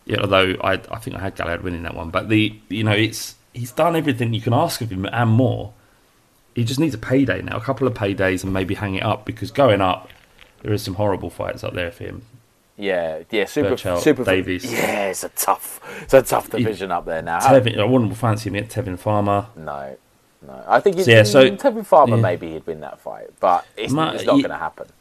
Yeah, although I, I think I had Galahad winning that one, but the, you know, it's he's done everything you can ask of him and more. He just needs a payday now, a couple of paydays, and maybe hang it up because going up, there is some horrible fights up there for him. Yeah, yeah, super, Berchelt, super. Davis. Yeah, it's a tough, it's a tough division up there now. Tevin, I wouldn't fancy him at Tevin Farmer. No, no. I think So, yeah, so- Tevin Farmer yeah. maybe he'd win that fight, but it's, it's not going to happen.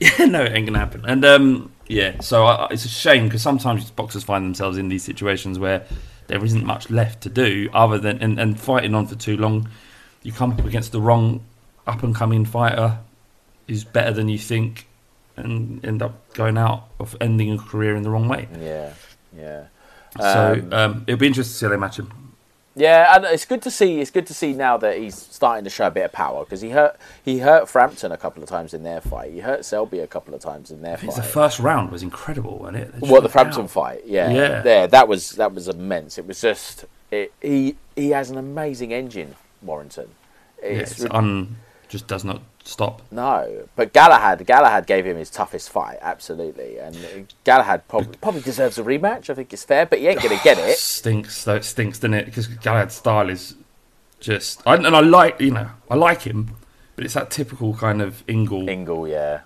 Yeah, no, it ain't gonna happen. And um, yeah, so I, I- it's a shame because sometimes boxers find themselves in these situations where there isn't much left to do other than and, and fighting on for too long. You come up against the wrong up and coming fighter who's better than you think, and end up going out of ending a career in the wrong way. Yeah, yeah. So Um, um, it'll be interesting to see how they match him. Yeah, and it's good to see. It's good to see now that he's starting to show a bit of power because he hurt he hurt Frampton a couple of times in their fight. He hurt Selby a couple of times in their fight. the first round was incredible, wasn't it? What the Frampton out. fight? Yeah, Yeah. There, that was that was immense. It was just it, he he has an amazing engine, Warrington. Yeah, It's it's un, just does not stop. No, but Galahad, Galahad gave him his toughest fight, absolutely, and Galahad probably probably deserves a rematch. I think it's fair, but he ain't gonna get it. Stinks, though. It stinks, doesn't it? Because Galahad's style is just I, and I like you know I like him, but it's that typical kind of Ingle. Ingle, yeah.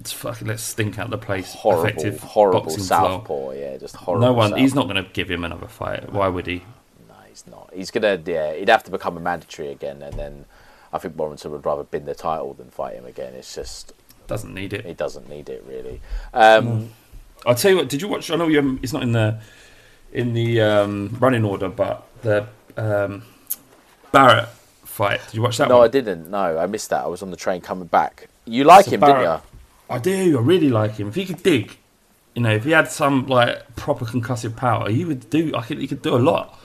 It's fucking let's stink out the place. Horrible, effective horrible southpaw. Yeah, just horrible. No one. He's not going to give him another fight. Why would he? No, he's not. He's gonna. Yeah, he'd have to become a mandatory again, and then I think Warrington would rather bin the title than fight him again. It's just Doesn't need it. he doesn't need it really. Um, I'll tell you what. Did you watch? I know you haven't- it's not in the in the um, running order, but the um, Barrett fight. Did you watch that no, one? I didn't. No, I missed that. I was on the train coming back. You like So him, Barrett- didn't you? I do. I really like him. If he could dig, you know, if he had some like proper concussive power, he would do. I think he could do a lot.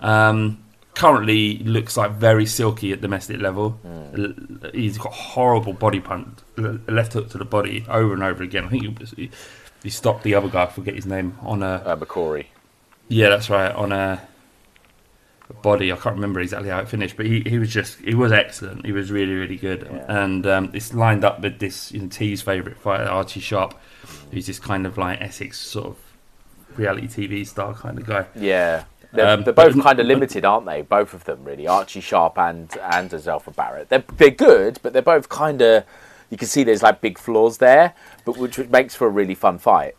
Um, currently, looks like very silky at domestic level. L- He's got horrible body punch, left hook to the body over and over again. I think he, he, stopped the other guy. I forget his name on a. Uh, McCrory. Yeah, that's right. On a, body, I can't remember exactly how it finished, but he, he was just he was excellent. He was really really good, Yeah. and um, it's lined up with this you know T's favourite fighter Archie Sharp, who's this kind of like Essex sort of reality TV star kind of guy. Yeah. They're, Um, they're both kind of limited, aren't they? Both of them, really. Archie Sharp and and Zelfa Barrett. They're they're good, but they're both kind of. You can see there's like big flaws there, but which makes for a really fun fight.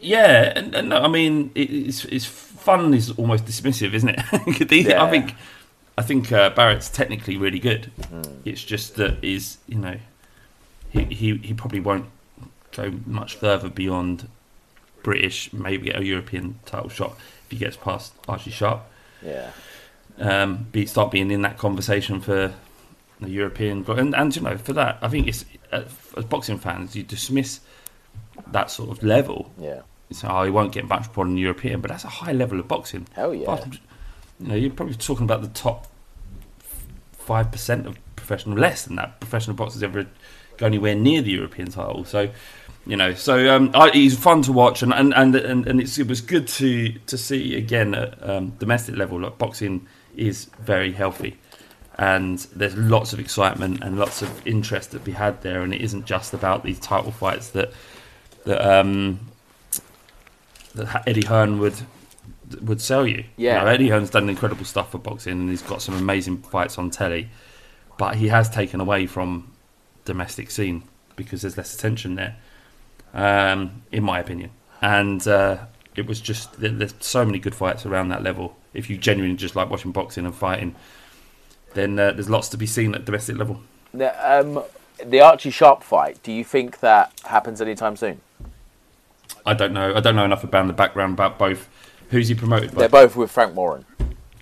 Yeah, and, and I mean it's it's fun is almost dismissive, isn't it? These- Yeah. I think I think uh, Barrett's technically really good. It's just that is you know he, he he probably won't go much further beyond British, maybe a European title shot if he gets past Archie Sharp. Yeah. Um, be start being in that conversation for the European and and you know for that I think it's uh, as boxing fans you dismiss that sort of level Yeah. so oh, he won't get much more than European, but that's a high level of boxing. Hell yeah. From- You know, you're probably talking about the top five percent of professional, less than that, professional boxers ever go anywhere near the European title. So, you know, so um, I, he's fun to watch, and and and, and, it was good to to see again at um, domestic level. Like boxing is very healthy. And there's lots of excitement and lots of interest to be had there, and it isn't just about these title fights that that um, that Eddie Hearn would would sell you. Yeah. You know, Eddie Hearn's done incredible stuff for boxing, and he's got some amazing fights on telly. But he has taken away from domestic scene because there's less attention there, um, in my opinion. And uh, it was just there's so many good fights around that level. If you genuinely just like watching boxing and fighting, then uh, there's lots to be seen at domestic level. The, um, the Archie Sharp fight. Do you think that happens anytime soon? I don't know. I don't know enough about the background about both. Who's he promoted by? They're both with Frank Warren.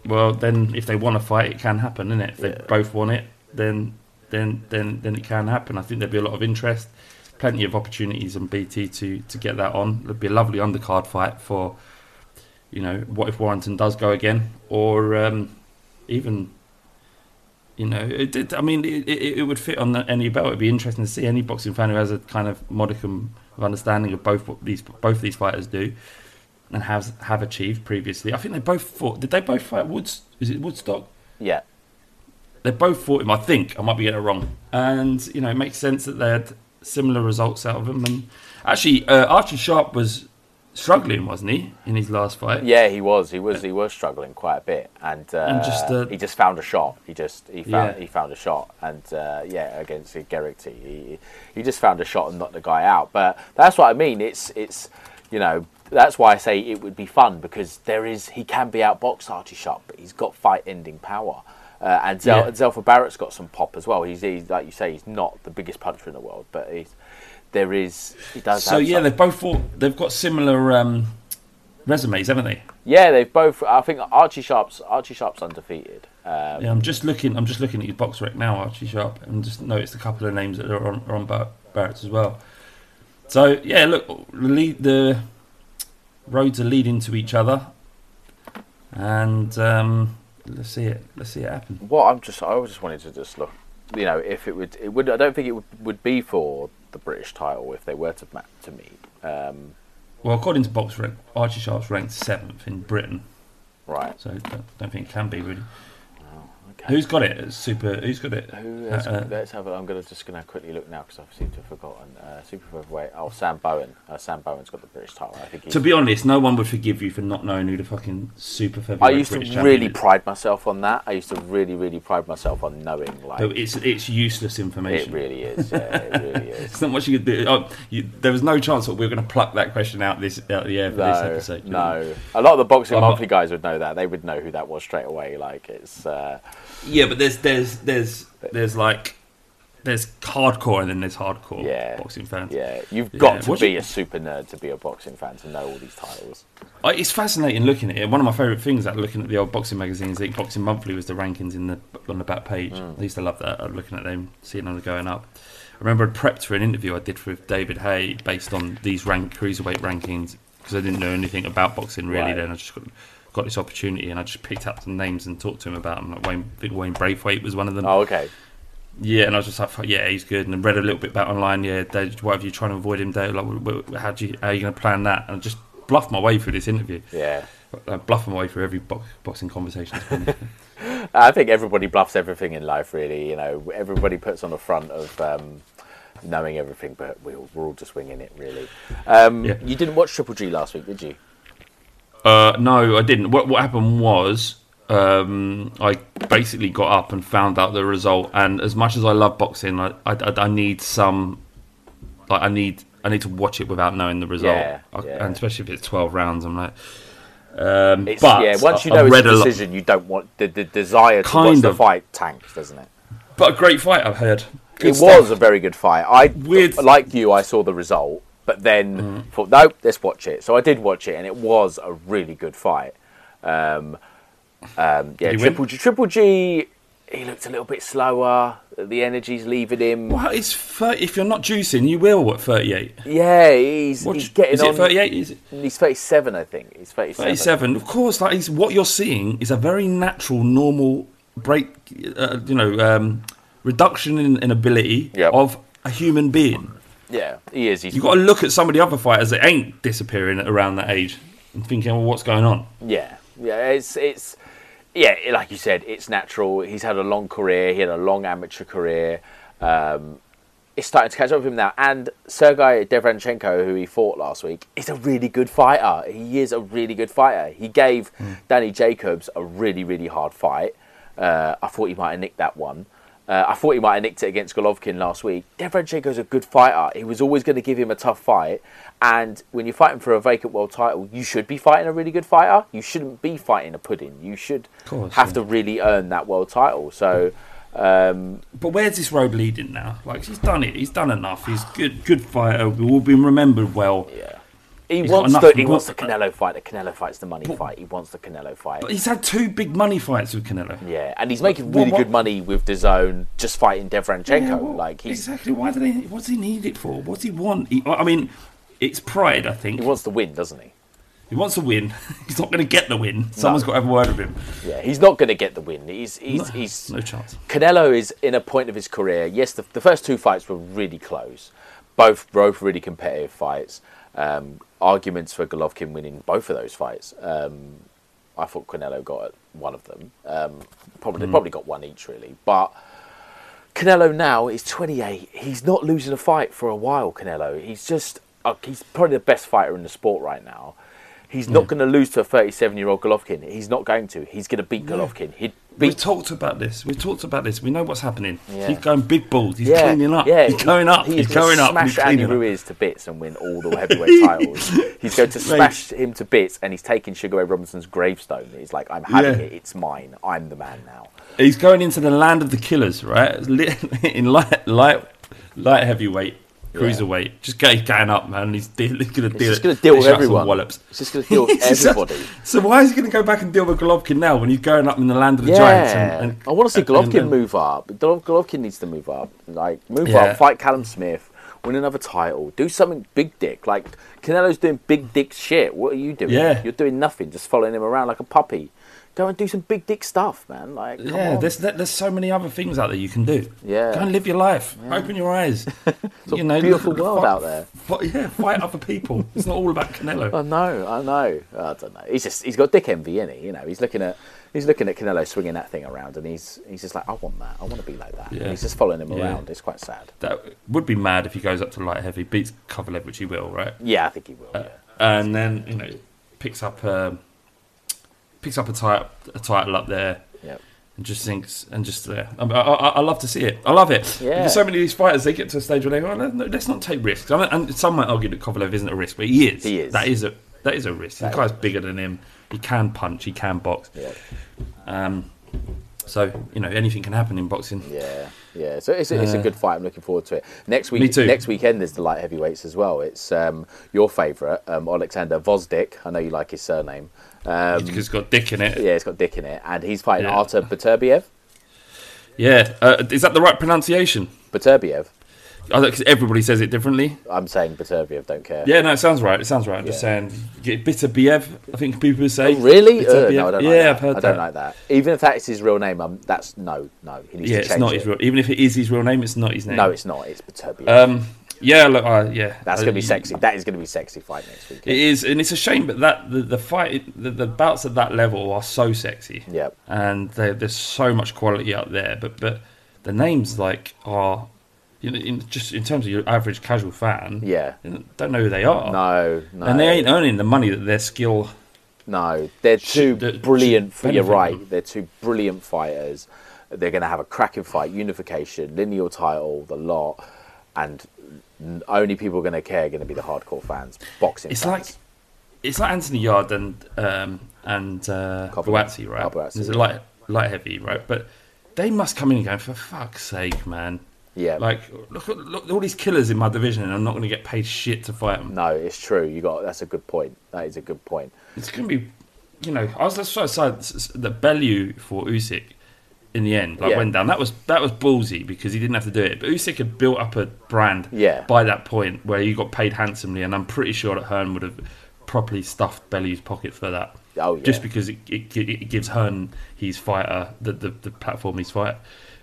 Well, then if they want to fight, it can happen, isn't it? If they Yeah. both want it, then then then then it can happen. I think there'd be a lot of interest, plenty of opportunities on BT to to get that on. It'd be a lovely undercard fight for, you know, what if Warrington does go again, or um, even. You know, it, it, I mean, it, it, it would fit on any belt. It'd be interesting to see any boxing fan who has a kind of modicum of understanding of both what these both these fighters do, and has have achieved previously. I think they both fought. Did they both fight Woods? Is it Woodstock? Yeah. They both fought him. I think I might be getting it wrong. And you know, it makes sense that they had similar results out of him. And actually, uh, Archie Sharp was struggling, wasn't he, in his last fight? Yeah, he was. He was. He was struggling quite a bit, and, uh, And just, uh, he just found a shot. He just he found Yeah. he found a shot, and uh, yeah, against Gerrick he he just found a shot and knocked the guy out. But that's what I mean. It's it's you know that's why I say it would be fun because there is he can be outboxed Archie Sharp, but he's got fight ending power. Uh, and Zel- Yeah. Zelfa Barrett's got some pop as well. He's, he's like you say, he's not the biggest puncher in the world, but he's there is he does. So yeah, some- they've both fought. They've got similar um, resumes, haven't they? Yeah, they've both. I think Archie Sharp's Archie Sharp's undefeated. Um, Yeah, I'm just looking. I'm just looking at his box rec now, Archie Sharp, and just noticed a couple of names that are on, are on Bar- Barrett's as well. So yeah, look, the, lead, the roads are leading to each other, and um, let's see it. Let's see it happen. What I'm just, I just wanted to just look. You know, if it would, it would. I don't think it would, would be for the British title if they were to ma- to meet. Um, Well, according to box rec, Archie Sharp's ranked seventh in Britain, right. so don't, don't think it can be really. Who's got it? Super. Who's got it? Who has, Uh, let's have. A, I'm gonna just gonna quickly look now because I seem to have forgotten. Uh, super featherweight. Oh, Sam Bowen. Uh, Sam Bowen's got the British title. I think. To be honest, no one would forgive you for not knowing who the fucking super featherweight. I used to really pride myself on that. I used to really, really pride myself on knowing. Like, It's it's useless information. it really is. Yeah, it really is. It's not much you could do. Oh, you, there was no chance that we were going to pluck that question out this out of the air for this No, episode. no. A lot of the boxing I'm monthly guys would know that. They would know who that was straight away. Like it's. Uh, Yeah, but there's there's there's there's like there's hardcore and then there's hardcore Yeah. boxing fans. yeah, you've Yeah. got to What's be your- a super nerd to be a boxing fan to know all these titles. I, it's fascinating looking at it. One of my favourite things, like looking at the old boxing magazines, like Boxing Monthly, was the rankings in the on the back page. Mm. I used to love that. uh, Looking at them, seeing them going up. I remember I prepped for an interview I did with David Haye based on these rank cruiserweight rankings because I didn't know anything about boxing really. Right. Then I just got, got this opportunity and I just picked up some names and talked to him about them. Like Wayne, I think Wayne Braithwaite was one of them. Oh, okay. Yeah, and I was just like, yeah, he's good. And I read a little bit about online. Yeah, Dave, why have you trying to avoid him, Dave? Like, how do you, how are you going to plan that? And I just bluffed my way through this interview. Yeah. I bluff my way through every bo- boxing conversation. I think everybody bluffs everything in life, really. You know, everybody puts on the front of um, knowing everything, but we're, all- we're all just winging it, really. Um, Yeah. You didn't watch Triple G last week, did you? Uh, no, I didn't. What what happened was um, I basically got up and found out the result. And as much as I love boxing, I I, I- need some like I need I need to watch it without knowing the result, Yeah, I- yeah. and especially if it's twelve rounds. I'm like. Um, It's, but yeah, once you know it's a decision, you don't want the, the desire to Kind watch the of. fight tanks, doesn't it? But a great fight, I've heard. Good it stuff. was a very good fight. I With- like you, I saw the result, but then Mm. thought, no, let's watch it. So I did watch it, and it was a really good fight. Um, um, yeah, Did he win? Triple G, Triple G, he looked a little bit slower. The energy's leaving him. Well, it's 30, if you're not juicing, you will at 38. Yeah, he's, What, he's getting is on. it 38? Is it He's 37, I think. He's 37. 37? Of course, like he's, what you're seeing is a very natural, normal break. Uh, you know, um, reduction in, in ability Yep. of a human being. Yeah, he is. He's You've got to look at some of the other fighters that ain't disappearing around that age and thinking, well, what's going on? Yeah, yeah, it's it's yeah, like you said, it's natural. He's had a long career. He had a long amateur career. Um, it's starting to catch up with him now. And Sergei Derevyanchenko, who he fought last week, is a really good fighter. He is a really good fighter. He gave Danny Jacobs a really, really hard fight. Uh, I thought he might have nicked that one. Uh, I thought he might have nicked it against Golovkin last week. Derevyanchenko's a good fighter. He was always going to give him a tough fight. And when you're fighting for a vacant world title, you should be fighting a really good fighter. You shouldn't be fighting a pudding. You should course, have yeah. to really earn that world title. So, um, But where's this road leading now? Like he's done it. He's done enough. He's good, good fighter. We've all been remembered well. yeah. He He's wants the he go- wants the Canelo fight. The Canelo fight's the money fight. He wants the Canelo fight. But he's had two big money fights with Canelo. Yeah, and he's making What- really what- good money with the zone just fighting Derevyanchenko. Yeah, well, like he's exactly. Why do they? What's he need it for? What does he want? He, I mean, it's pride. I think he wants the win, doesn't he? He wants to win. He's not going to get the win. Someone's got to have a word with him. Yeah, he's not going to get the win. He's he's No, he's no chance. Canelo is in a point of his career. Yes, the, the first two fights were really close, both both really competitive fights. Um, arguments for Golovkin winning both of those fights. Um, I thought Canelo got one of them. Um, probably probably got one each really, but. Canelo now is 28. He's not losing a fight for a while. Canelo. He's just uh, he's probably the best fighter in the sport right now. He's not going to lose to a 37 year old Golovkin. He's not going to. He's going to beat Golovkin. He'd We've talked about this. We've talked about this. We know what's happening. Yeah. He's going big balls. He's yeah, cleaning up. Yeah, he's going up. He's he's going up. Smash He's Andy up. Ruiz to bits and win all the heavyweight titles. He's going to smash him to bits, and he's taking Sugar Ray Robinson's gravestone. He's like, I'm having Yeah. it. It's mine. I'm the man now. He's going into the land of the killers, right? In light, light, light heavyweight, cruiserweight. Just go, going up, man. He's, de- he's going to deal. just gonna deal with dish out some everyone. Wallops. He's just gonna deal with everybody. So why is he going to go back and deal with Golovkin now when he's going up in the land of the Yeah, giants? And, and, I want to see Golovkin and- move up. Golovkin needs to move up. Like move Yeah. up, fight Callum Smith, win another title, do something big dick. Like Canelo's doing big dick shit. What are you doing? Yeah. you're doing nothing, just following him around like a puppy. Go and do some big dick stuff, man. Like, Yeah, there's there's so many other things out there you can do. Yeah. go and live your life. Open your eyes. a beautiful world out there. Fight, yeah, fight other people. It's not all about Canelo. I know, I know. I don't know. He's just he's got dick envy, is he? You know, he's looking at he's looking at Canelo swinging that thing around, and he's he's just like, I want that. I want to be like that. And Yeah. he's just following him Yeah. around. It's quite sad. That would be mad if he goes up to light heavy, beats Kovalev, which he will, right? Yeah, I think he will. Uh, yeah. and then you know picks up um, picks up a title a title up there Yep. and just thinks and just uh, I, I, I love to see it. I love it. Yeah. Because so many of these fighters they get to a stage where they go, oh, let's not take risks. And some might argue that Kovalev isn't a risk, but he is. He is. That is a that is a risk. That the guy's bigger than him. He can punch. He can box. Yeah. Um, so you know anything can happen in boxing. Yeah, yeah. So it's a, it's a Uh, good fight. I'm looking forward to it. Next week, Me too. next weekend there's the light heavyweights as well. It's um, your favourite, um, Alexander Gvozdyk. I know you like his surname. Um, because it's got dick in it. yeah, it's got Dick in it, and he's fighting Yeah. Artur Beterbiev. Yeah. Uh, is that the right pronunciation? Beterbiev. Because everybody says it differently. I'm saying Beterbiev. Don't care. Yeah, no, it sounds right. It sounds right. I'm just saying, get bitter Biev. I think people say. Oh, really? Uh, no, I don't yeah, like. I've heard I don't like that. Even if that is his real name, um, that's no, no. He needs Yeah, to it's not it. his real. Even if it is his real name, it's not his name. No, it's not. It's Beterbiev. Um, yeah, look, uh, yeah, that's Uh, gonna be sexy. That is gonna be sexy fight next week. It is, and it's a shame, but that the, the fight, the, the bouts at that level are so sexy. Yep. and there- there's so much quality out there. But but the names like are, you know, in, just in terms of your average casual fan, Yeah. don't know who they are. No, no. and they ain't earning the money that their skill. No, they're too Should- brilliant. should You're right. them. They're two brilliant fighters. They're going to have a cracking fight, unification, lineal title, the lot, and only people going to care are going to be the hardcore fans, boxing. It's fans. like it's like Anthony Yarde and um, and uh. Buatsi, right? Buatsi, There's a light light heavy, right? But they must come in and go for fuck's sake, man. yeah, Like look, at- look all these killers in my division, and I'm not going to get paid shit to fight them. no, it's true. You got that's a good point. That is a good point. It's going to be, you know, I was just so excited the Bellew for Usyk in the end, like Yeah. went down. That was that was ballsy because he didn't have to do it. But Usyk had built up a brand Yeah. by that point where he got paid handsomely, and I'm pretty sure that Hearn would have properly stuffed Bellew's pocket for that. Oh, yeah. Just because it, it, it gives Hearn his fighter the, the, the platform he's fight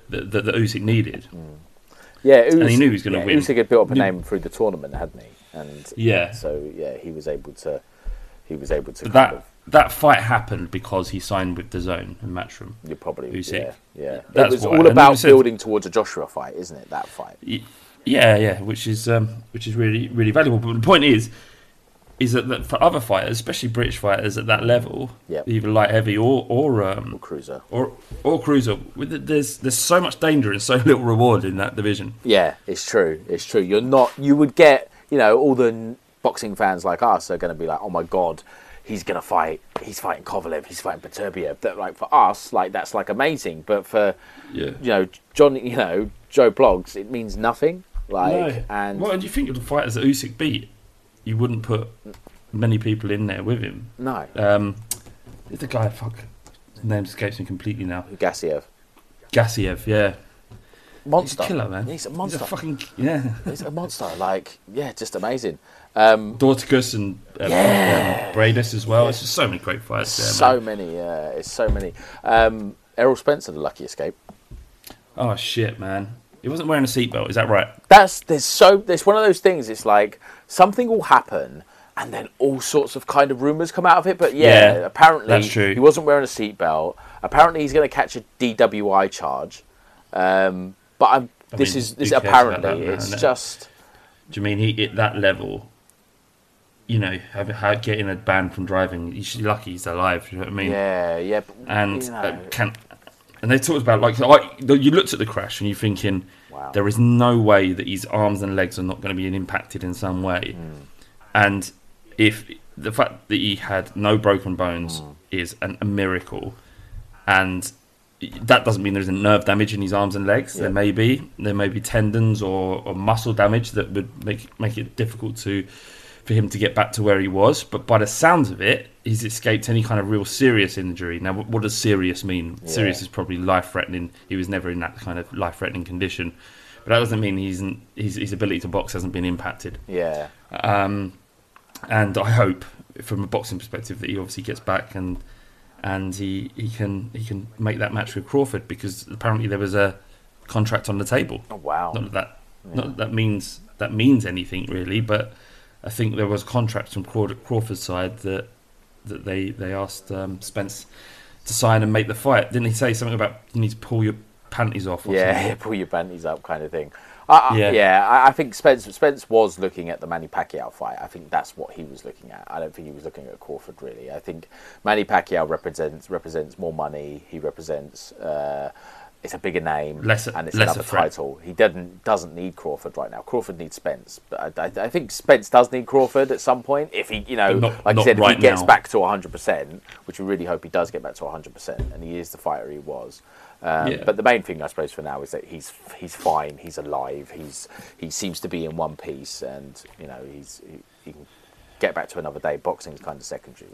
that, that, Usyk needed. Mm. Yeah, Us- And he knew he was gonna yeah, win. Usyk had built up a name through the tournament, hadn't he? And Yeah. so yeah, he was able to. He was able to. Kind that of, that fight happened because he signed with the Zone and Matchroom. You're probably Usyk. yeah, yeah. That's it was why. all about said- building towards a Joshua fight, isn't it? That fight. Yeah, yeah, which is um, which is really really valuable. But the point is, is that, for other fighters, especially British fighters at that level, Yep. either light heavy or or um, Cruiser. or or cruiser, there's there's so much danger and so little reward in that division. Yeah, it's true. It's true. You're not. You would get. You know, all the boxing fans like us are going to be like, "Oh my god, he's going to fight. He's fighting Kovalev. He's fighting Beterbiev." That like for us, like that's like amazing. But for Yeah. you know, John, you know, Joe Blogs, it means nothing. Like No. and well, and you think of the fighters that Usyk beat, you wouldn't put many people in there with him. no, Um, who's the guy? Fuck, his name escapes me completely now. Gassiev, Gassiev, yeah, monster, he's a killer, man. He's a monster. He's a fucking yeah. He's a monster. Like yeah, just amazing. Um, Dorticos and um, Yeah. um, Briedis as well. It's just so many great fights there. so man. many. Yeah, it's so many. Um, Errol Spence, the lucky escape. Oh shit, man! He wasn't wearing a seatbelt. Is that right? that's there's so there's one of those things it's like something will happen and then all sorts of kind of rumors come out of it but yeah, Yeah, apparently that's true. he wasn't wearing a seatbelt apparently he's going to catch a DWI charge um, but I'm I this mean, is this who cares about apparently now, it's just Do you mean he at that level? You know, have, have, getting a ban from driving. You should be lucky he's alive. You know what I mean? yeah yeah but, and you know, uh, can and they talked about like like you looked at the crash and you're thinking Wow. there is no way that his arms and legs are not going to be impacted in some way Hmm. and if the fact that he had no broken bones Hmm. is an, a miracle and that doesn't mean there isn't nerve damage in his arms and legs. There may be, there may be tendons or, or muscle damage that would make make it difficult to for him to get back to where he was. But by the sounds of it, he's escaped any kind of real serious injury. Now, what, what does serious mean? Serious is probably life threatening. He was never in that kind of life threatening condition. But that doesn't mean he's his, his ability to box hasn't been impacted. yeah Um, and I hope, from a boxing perspective, that he obviously gets back and and he, he can he can make that match with Crawford because apparently there was a contract on the table. Oh, wow. Not that that, not that, that means that means anything really, but I think there was contracts from Crawford, Crawford's side that that they they asked um, Spence to sign and make the fight. Didn't he say something about you need to pull your panties off? Or Yeah, something? pull your panties up, kind of thing. I, I, Yeah. yeah, I, I think Spence Spence was looking at the Manny Pacquiao fight. I think that's what he was looking at. I don't think he was looking at Crawford really. I think Manny Pacquiao represents represents more money. He represents. Uh, it's a bigger name, Lesser- and it's another threat. title. He doesn't doesn't need Crawford right now. Crawford needs Spence, but I, I, I think Spence does need Crawford at some point. If he, you know, not- like not I said, if he gets now. back to 100, percent which we really hope he does get back to 100, percent and he is the fighter he was. Um, Yeah. But the main thing, I suppose, for now is that he's he's fine. He's alive. He's he seems to be in one piece, and you know he's he, he can get back to another day. Boxing's kind of secondary,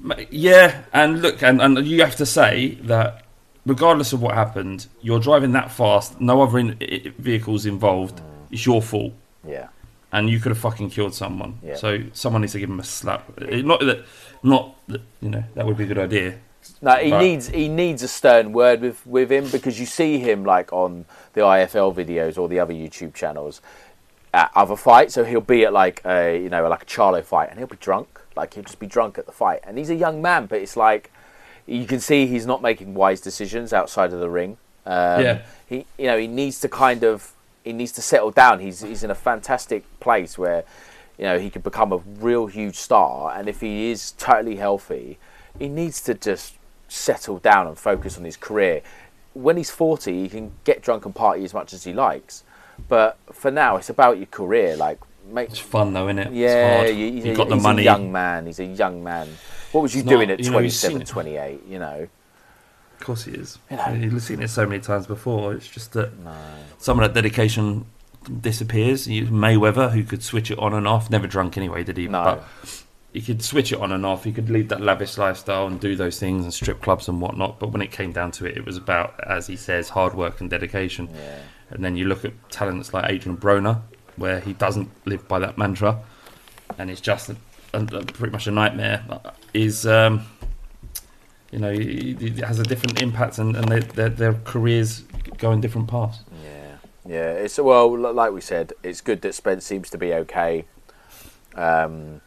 really. Yeah, and look, and, and you have to say that regardless of what happened, you're driving that fast, no other in, vehicles involved. It's your fault, Yeah, and you could have fucking killed someone. Yeah. So someone needs to give him a slap. Not that, not that, you know, that would be a good idea. No, he But- needs he needs a stern word with with him because you see him like on the IFL videos or the other YouTube channels at other fights. So he'll be at like a you know like a Charlo fight, and he'll be drunk. Like he'll just be drunk at the fight, and he's a young man, but it's like you can see he's not making wise decisions outside of the ring. Um, Yeah. He you know he needs to kind of he needs to settle down. He's he's in a fantastic place where you know he could become a real huge star, and if he is totally healthy, he needs to just settle down and focus on his career. When he's forty, he can get drunk and party as much as he likes. But for now, it's about your career. Like, make It's fun though, isn't it? yeah, you, You've got the he's money. a young man. He's a young man. What was you It's doing not- at you know, you've 27, it. 28, You know, Of course he is. You know. You've seen it so many times before. It's just that some of that dedication disappears. You, Mayweather, who could switch it on and off, never drunk anyway, did he? No. But he could switch it on and off. He could lead that lavish lifestyle and do those things and strip clubs and whatnot. But when it came down to it, it was about, as he says, hard work and dedication. Yeah. And then you look at talents like Adrian Broner, where he doesn't live by that mantra, and it's just a, a, a- pretty much a nightmare. Is um, you know, he has a different impact, and, and they, their, their careers go in different paths. yeah, yeah. It's well, like we said, it's good that Spence seems to be okay. Um,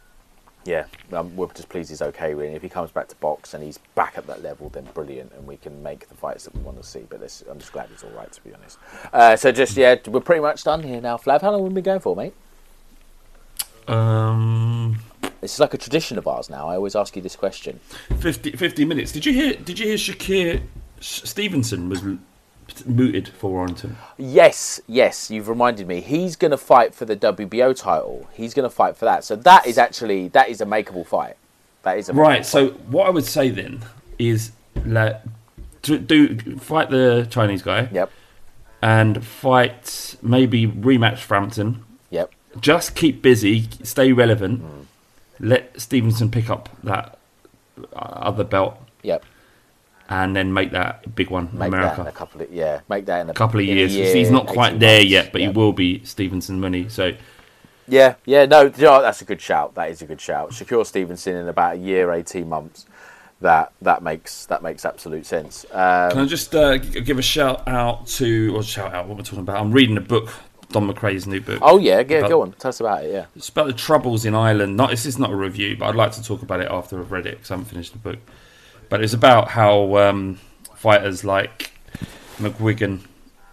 yeah, um, we're just pleased he's okay. Really, if he comes back to box and he's back at that level, then brilliant, and we can make the fights that we want to see. But this, I'm just glad he's all right, to be honest. Uh, so just yeah, we're pretty much done here now. Flav, how long have we been going for, mate? Um, This is like a tradition of ours now. I always ask you this question. 50, 50 minutes. Did you hear? Did you hear Shakur Stevenson was mooted for Warrington? Yes, yes, you've reminded me. He's going to fight for the WBO title. He's going to fight for that. So that is actually that is a makeable fight. That is a Right. makeable So fight. what I would say then is let do, do fight the Chinese guy Yep. and fight maybe rematch Frampton. Yep. Just keep busy, stay relevant. Mm. Let Stevenson pick up that uh, other belt Yep. And then make that a big one in Make America. that in a couple of yeah. Make that in a couple of years. year, He's not quite there months. yet, but Yep. he will be Stevenson money. So Yeah, yeah. No, you know that's a good shout. That is a good shout. Shakur Stevenson in about a year, eighteen months. That that makes that makes absolute sense. Um, Can I just uh, give a shout out to, or shout out what we're talking about? I'm reading a book, Don McRae's new book. oh yeah, yeah. About- Go on, tell us about it. Yeah. It's about the troubles in Ireland. Not this is not a review, but I'd like to talk about it after I've read it because I haven't finished the book. But it's about how um, fighters like McGuigan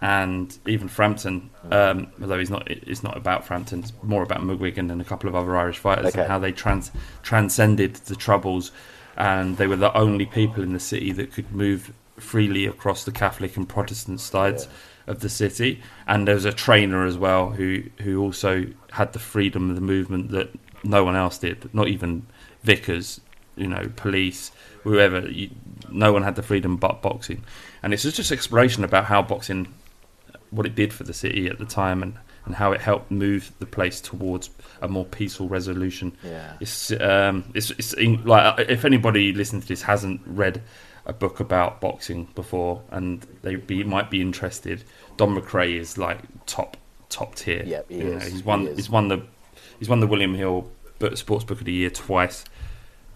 and even Frampton, um, although he's not, it's not about Frampton. It's more about McGuigan and a couple of other Irish fighters Okay. and how they trans- transcended the troubles, and they were the only people in the city that could move freely across the Catholic and Protestant sides of the city. And there was a trainer as well who who also had the freedom of the movement that no one else did, not even vicars, you know, police, whoever. You, no one had the freedom but boxing, and it's just exploration about how boxing, what it did for the city at the time, and, and how it helped move the place towards a more peaceful resolution. Yeah. It's um, it's, it's in, like if anybody listening to this hasn't read a book about boxing before and they be might be interested, Don McRae is like top top tier. Yep, he he's won He he's won the he's won the William Hill Sports Book of the Year twice.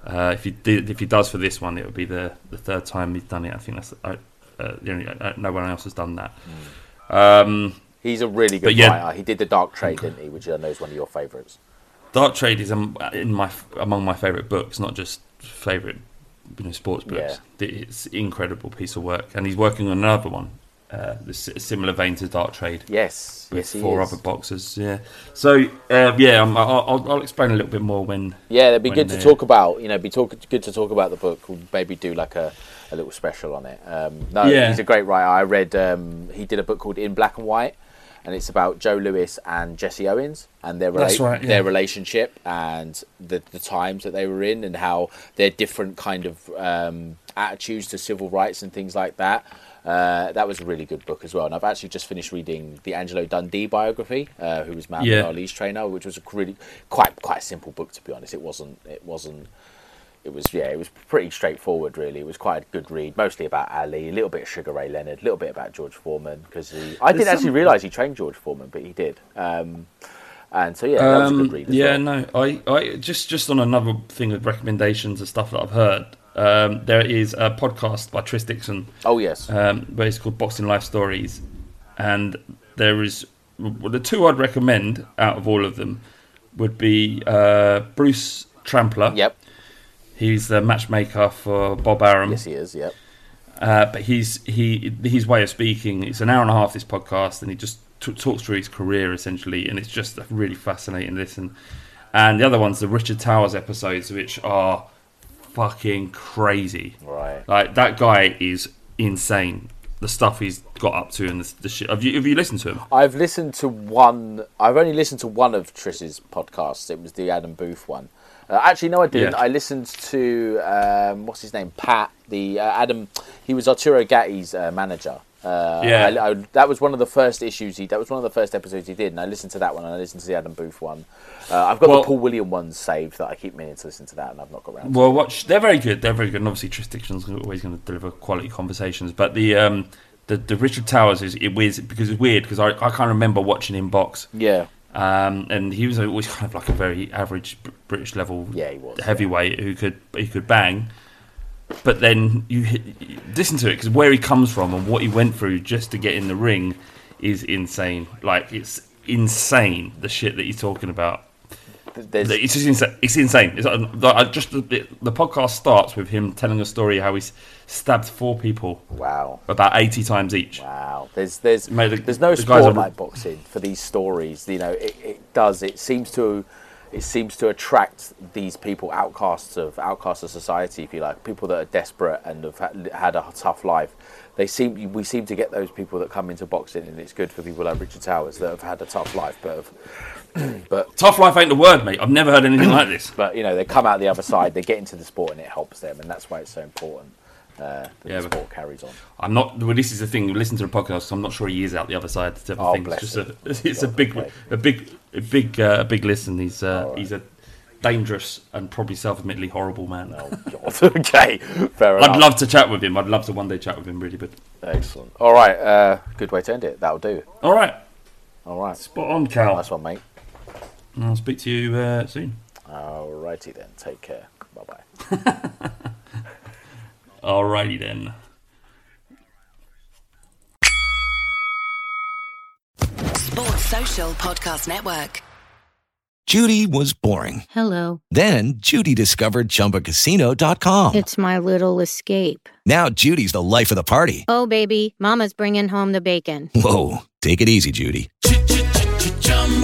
Uh, if he did, if he does for this one, it would be the, the third time he's done it. I think that's uh, the only, uh, no one else has done that. Um, He's a really good yeah- writer. He did the Dark Trade, didn't he? Which I know is one of your favourites. Dark Trade is um, in my among my favourite books, not just favourite you know, sports books. It's an incredible piece of work, and he's working on another one, uh, similar vein to Dark Trade. Yes, with yes, four is. other boxes. Yeah, so uh, yeah, um, I'll, I'll, I'll explain a little bit more when. Yeah, it'd be good to talk about. You know, be talk, good to talk about the book. We'll maybe do like a, a little special on it. Um, no, Yeah. he's a great writer. I read. Um, he did a book called In Black and White, and it's about Joe Louis and Jesse Owens and their rela- right, yeah. their relationship and the the times that they were in and how their different kind of um, attitudes to civil rights and things like that. Uh, that was a really good book as well, and I've actually just finished reading the Angelo Dundee biography, uh, who was Muhammad Yeah. Ali's trainer, which was a really quite quite a simple book to be honest. It wasn't it wasn't it was yeah, it was pretty straightforward really. It was quite a good read, mostly about Ali, a little bit of Sugar Ray Leonard, a little bit about George Foreman because he I didn't actually realise he trained George Foreman, but he did. Um, and so yeah, that was a Um, good read. As yeah, well. no, I, I just just on another thing with recommendations and stuff that I've heard. Um, there is a podcast by Tris Dixon. Oh yes, um, where it's called Boxing Life Stories, and there is well, the two I'd recommend out of all of them would be uh, Bruce Trampler. Yep. He's the matchmaker for Bob Arum. Yes, he is. Yep. Uh, but he's he his way of speaking. It's an hour and a half this podcast, and he just t- talks through his career essentially, and it's just a really fascinating listen. And the other one's the Richard Towers episodes, which are fucking crazy. Right. Like that guy is insane. The stuff he's got up to and the, the shit. Have you have you listened to him? I've listened to one. I've only listened to one of Trish's podcasts. It was the Adam Booth one. Uh, actually, no, I didn't. Yeah. I listened to um, what's his name, Pat. The uh, Adam. He was Arturo Gatti's uh, manager. Uh, Yeah. I, I, that was one of the first issues he. That was one of the first episodes he did, and I listened to that one, and I listened to the Adam Booth one. Uh, I've got Well- the Paul William ones saved that I keep meaning to listen to that, and I've not got around. to Well, watch. They're very good. They're very good. And obviously, Tris Dixon's always going to deliver quality conversations. But the um, the, the Richard Towers is it weird because it's weird because I, I can't remember watching him box. Yeah. Um, and he was always kind of like a very average British level Yeah, he was, heavyweight who could he could bang. But then you, hit, you listen to it because where he comes from and what he went through just to get in the ring is insane. Like it's insane the shit that he's talking about. There's, It's just insane. It's insane. It's like, just the, the podcast starts with him telling a story how he's stabbed four people wow. about eighty times each. Wow, there's there's Mate, the- there's no the sport are- like boxing for these stories. You know, it, it does. It seems to it seems to attract these people, outcasts of outcasts of society, if you like, people that are desperate and have had, had a tough life. They seem we seem to get those people that come into boxing, and it's good for people like Richard Towers that have had a tough life, but have, but Tough life ain't the word, mate. I've never heard anything like this. but you know they come out the other side, they get into the sport, and it helps them, and that's why it's so important. Uh, that Yeah, the sport carries on. I'm not. Well, this is the thing. Listen to the podcast. So I'm not sure he is out the other side. It's, Oh, bless it's just a. It's a big, Okay. a big, a big, uh, a big listen. He's uh, he's a dangerous and probably self-admittedly horrible man. Oh God. okay, fair enough. I'd love to chat with him. I'd love to one day chat with him. Really, but Excellent. All right, uh, good way to end it. That'll do. all right, All right, spot on, Cal. nice one, mate. I'll speak to you uh, soon. All righty then. Take care. Bye bye. Alrighty then. Sports Social Podcast Network. Judy was boring. Hello. Then Judy discovered ChumbaCasino.com. It's my little escape. Now Judy's the life of the party. Oh, baby, Mama's bringing home the bacon. Whoa, take it easy, Judy.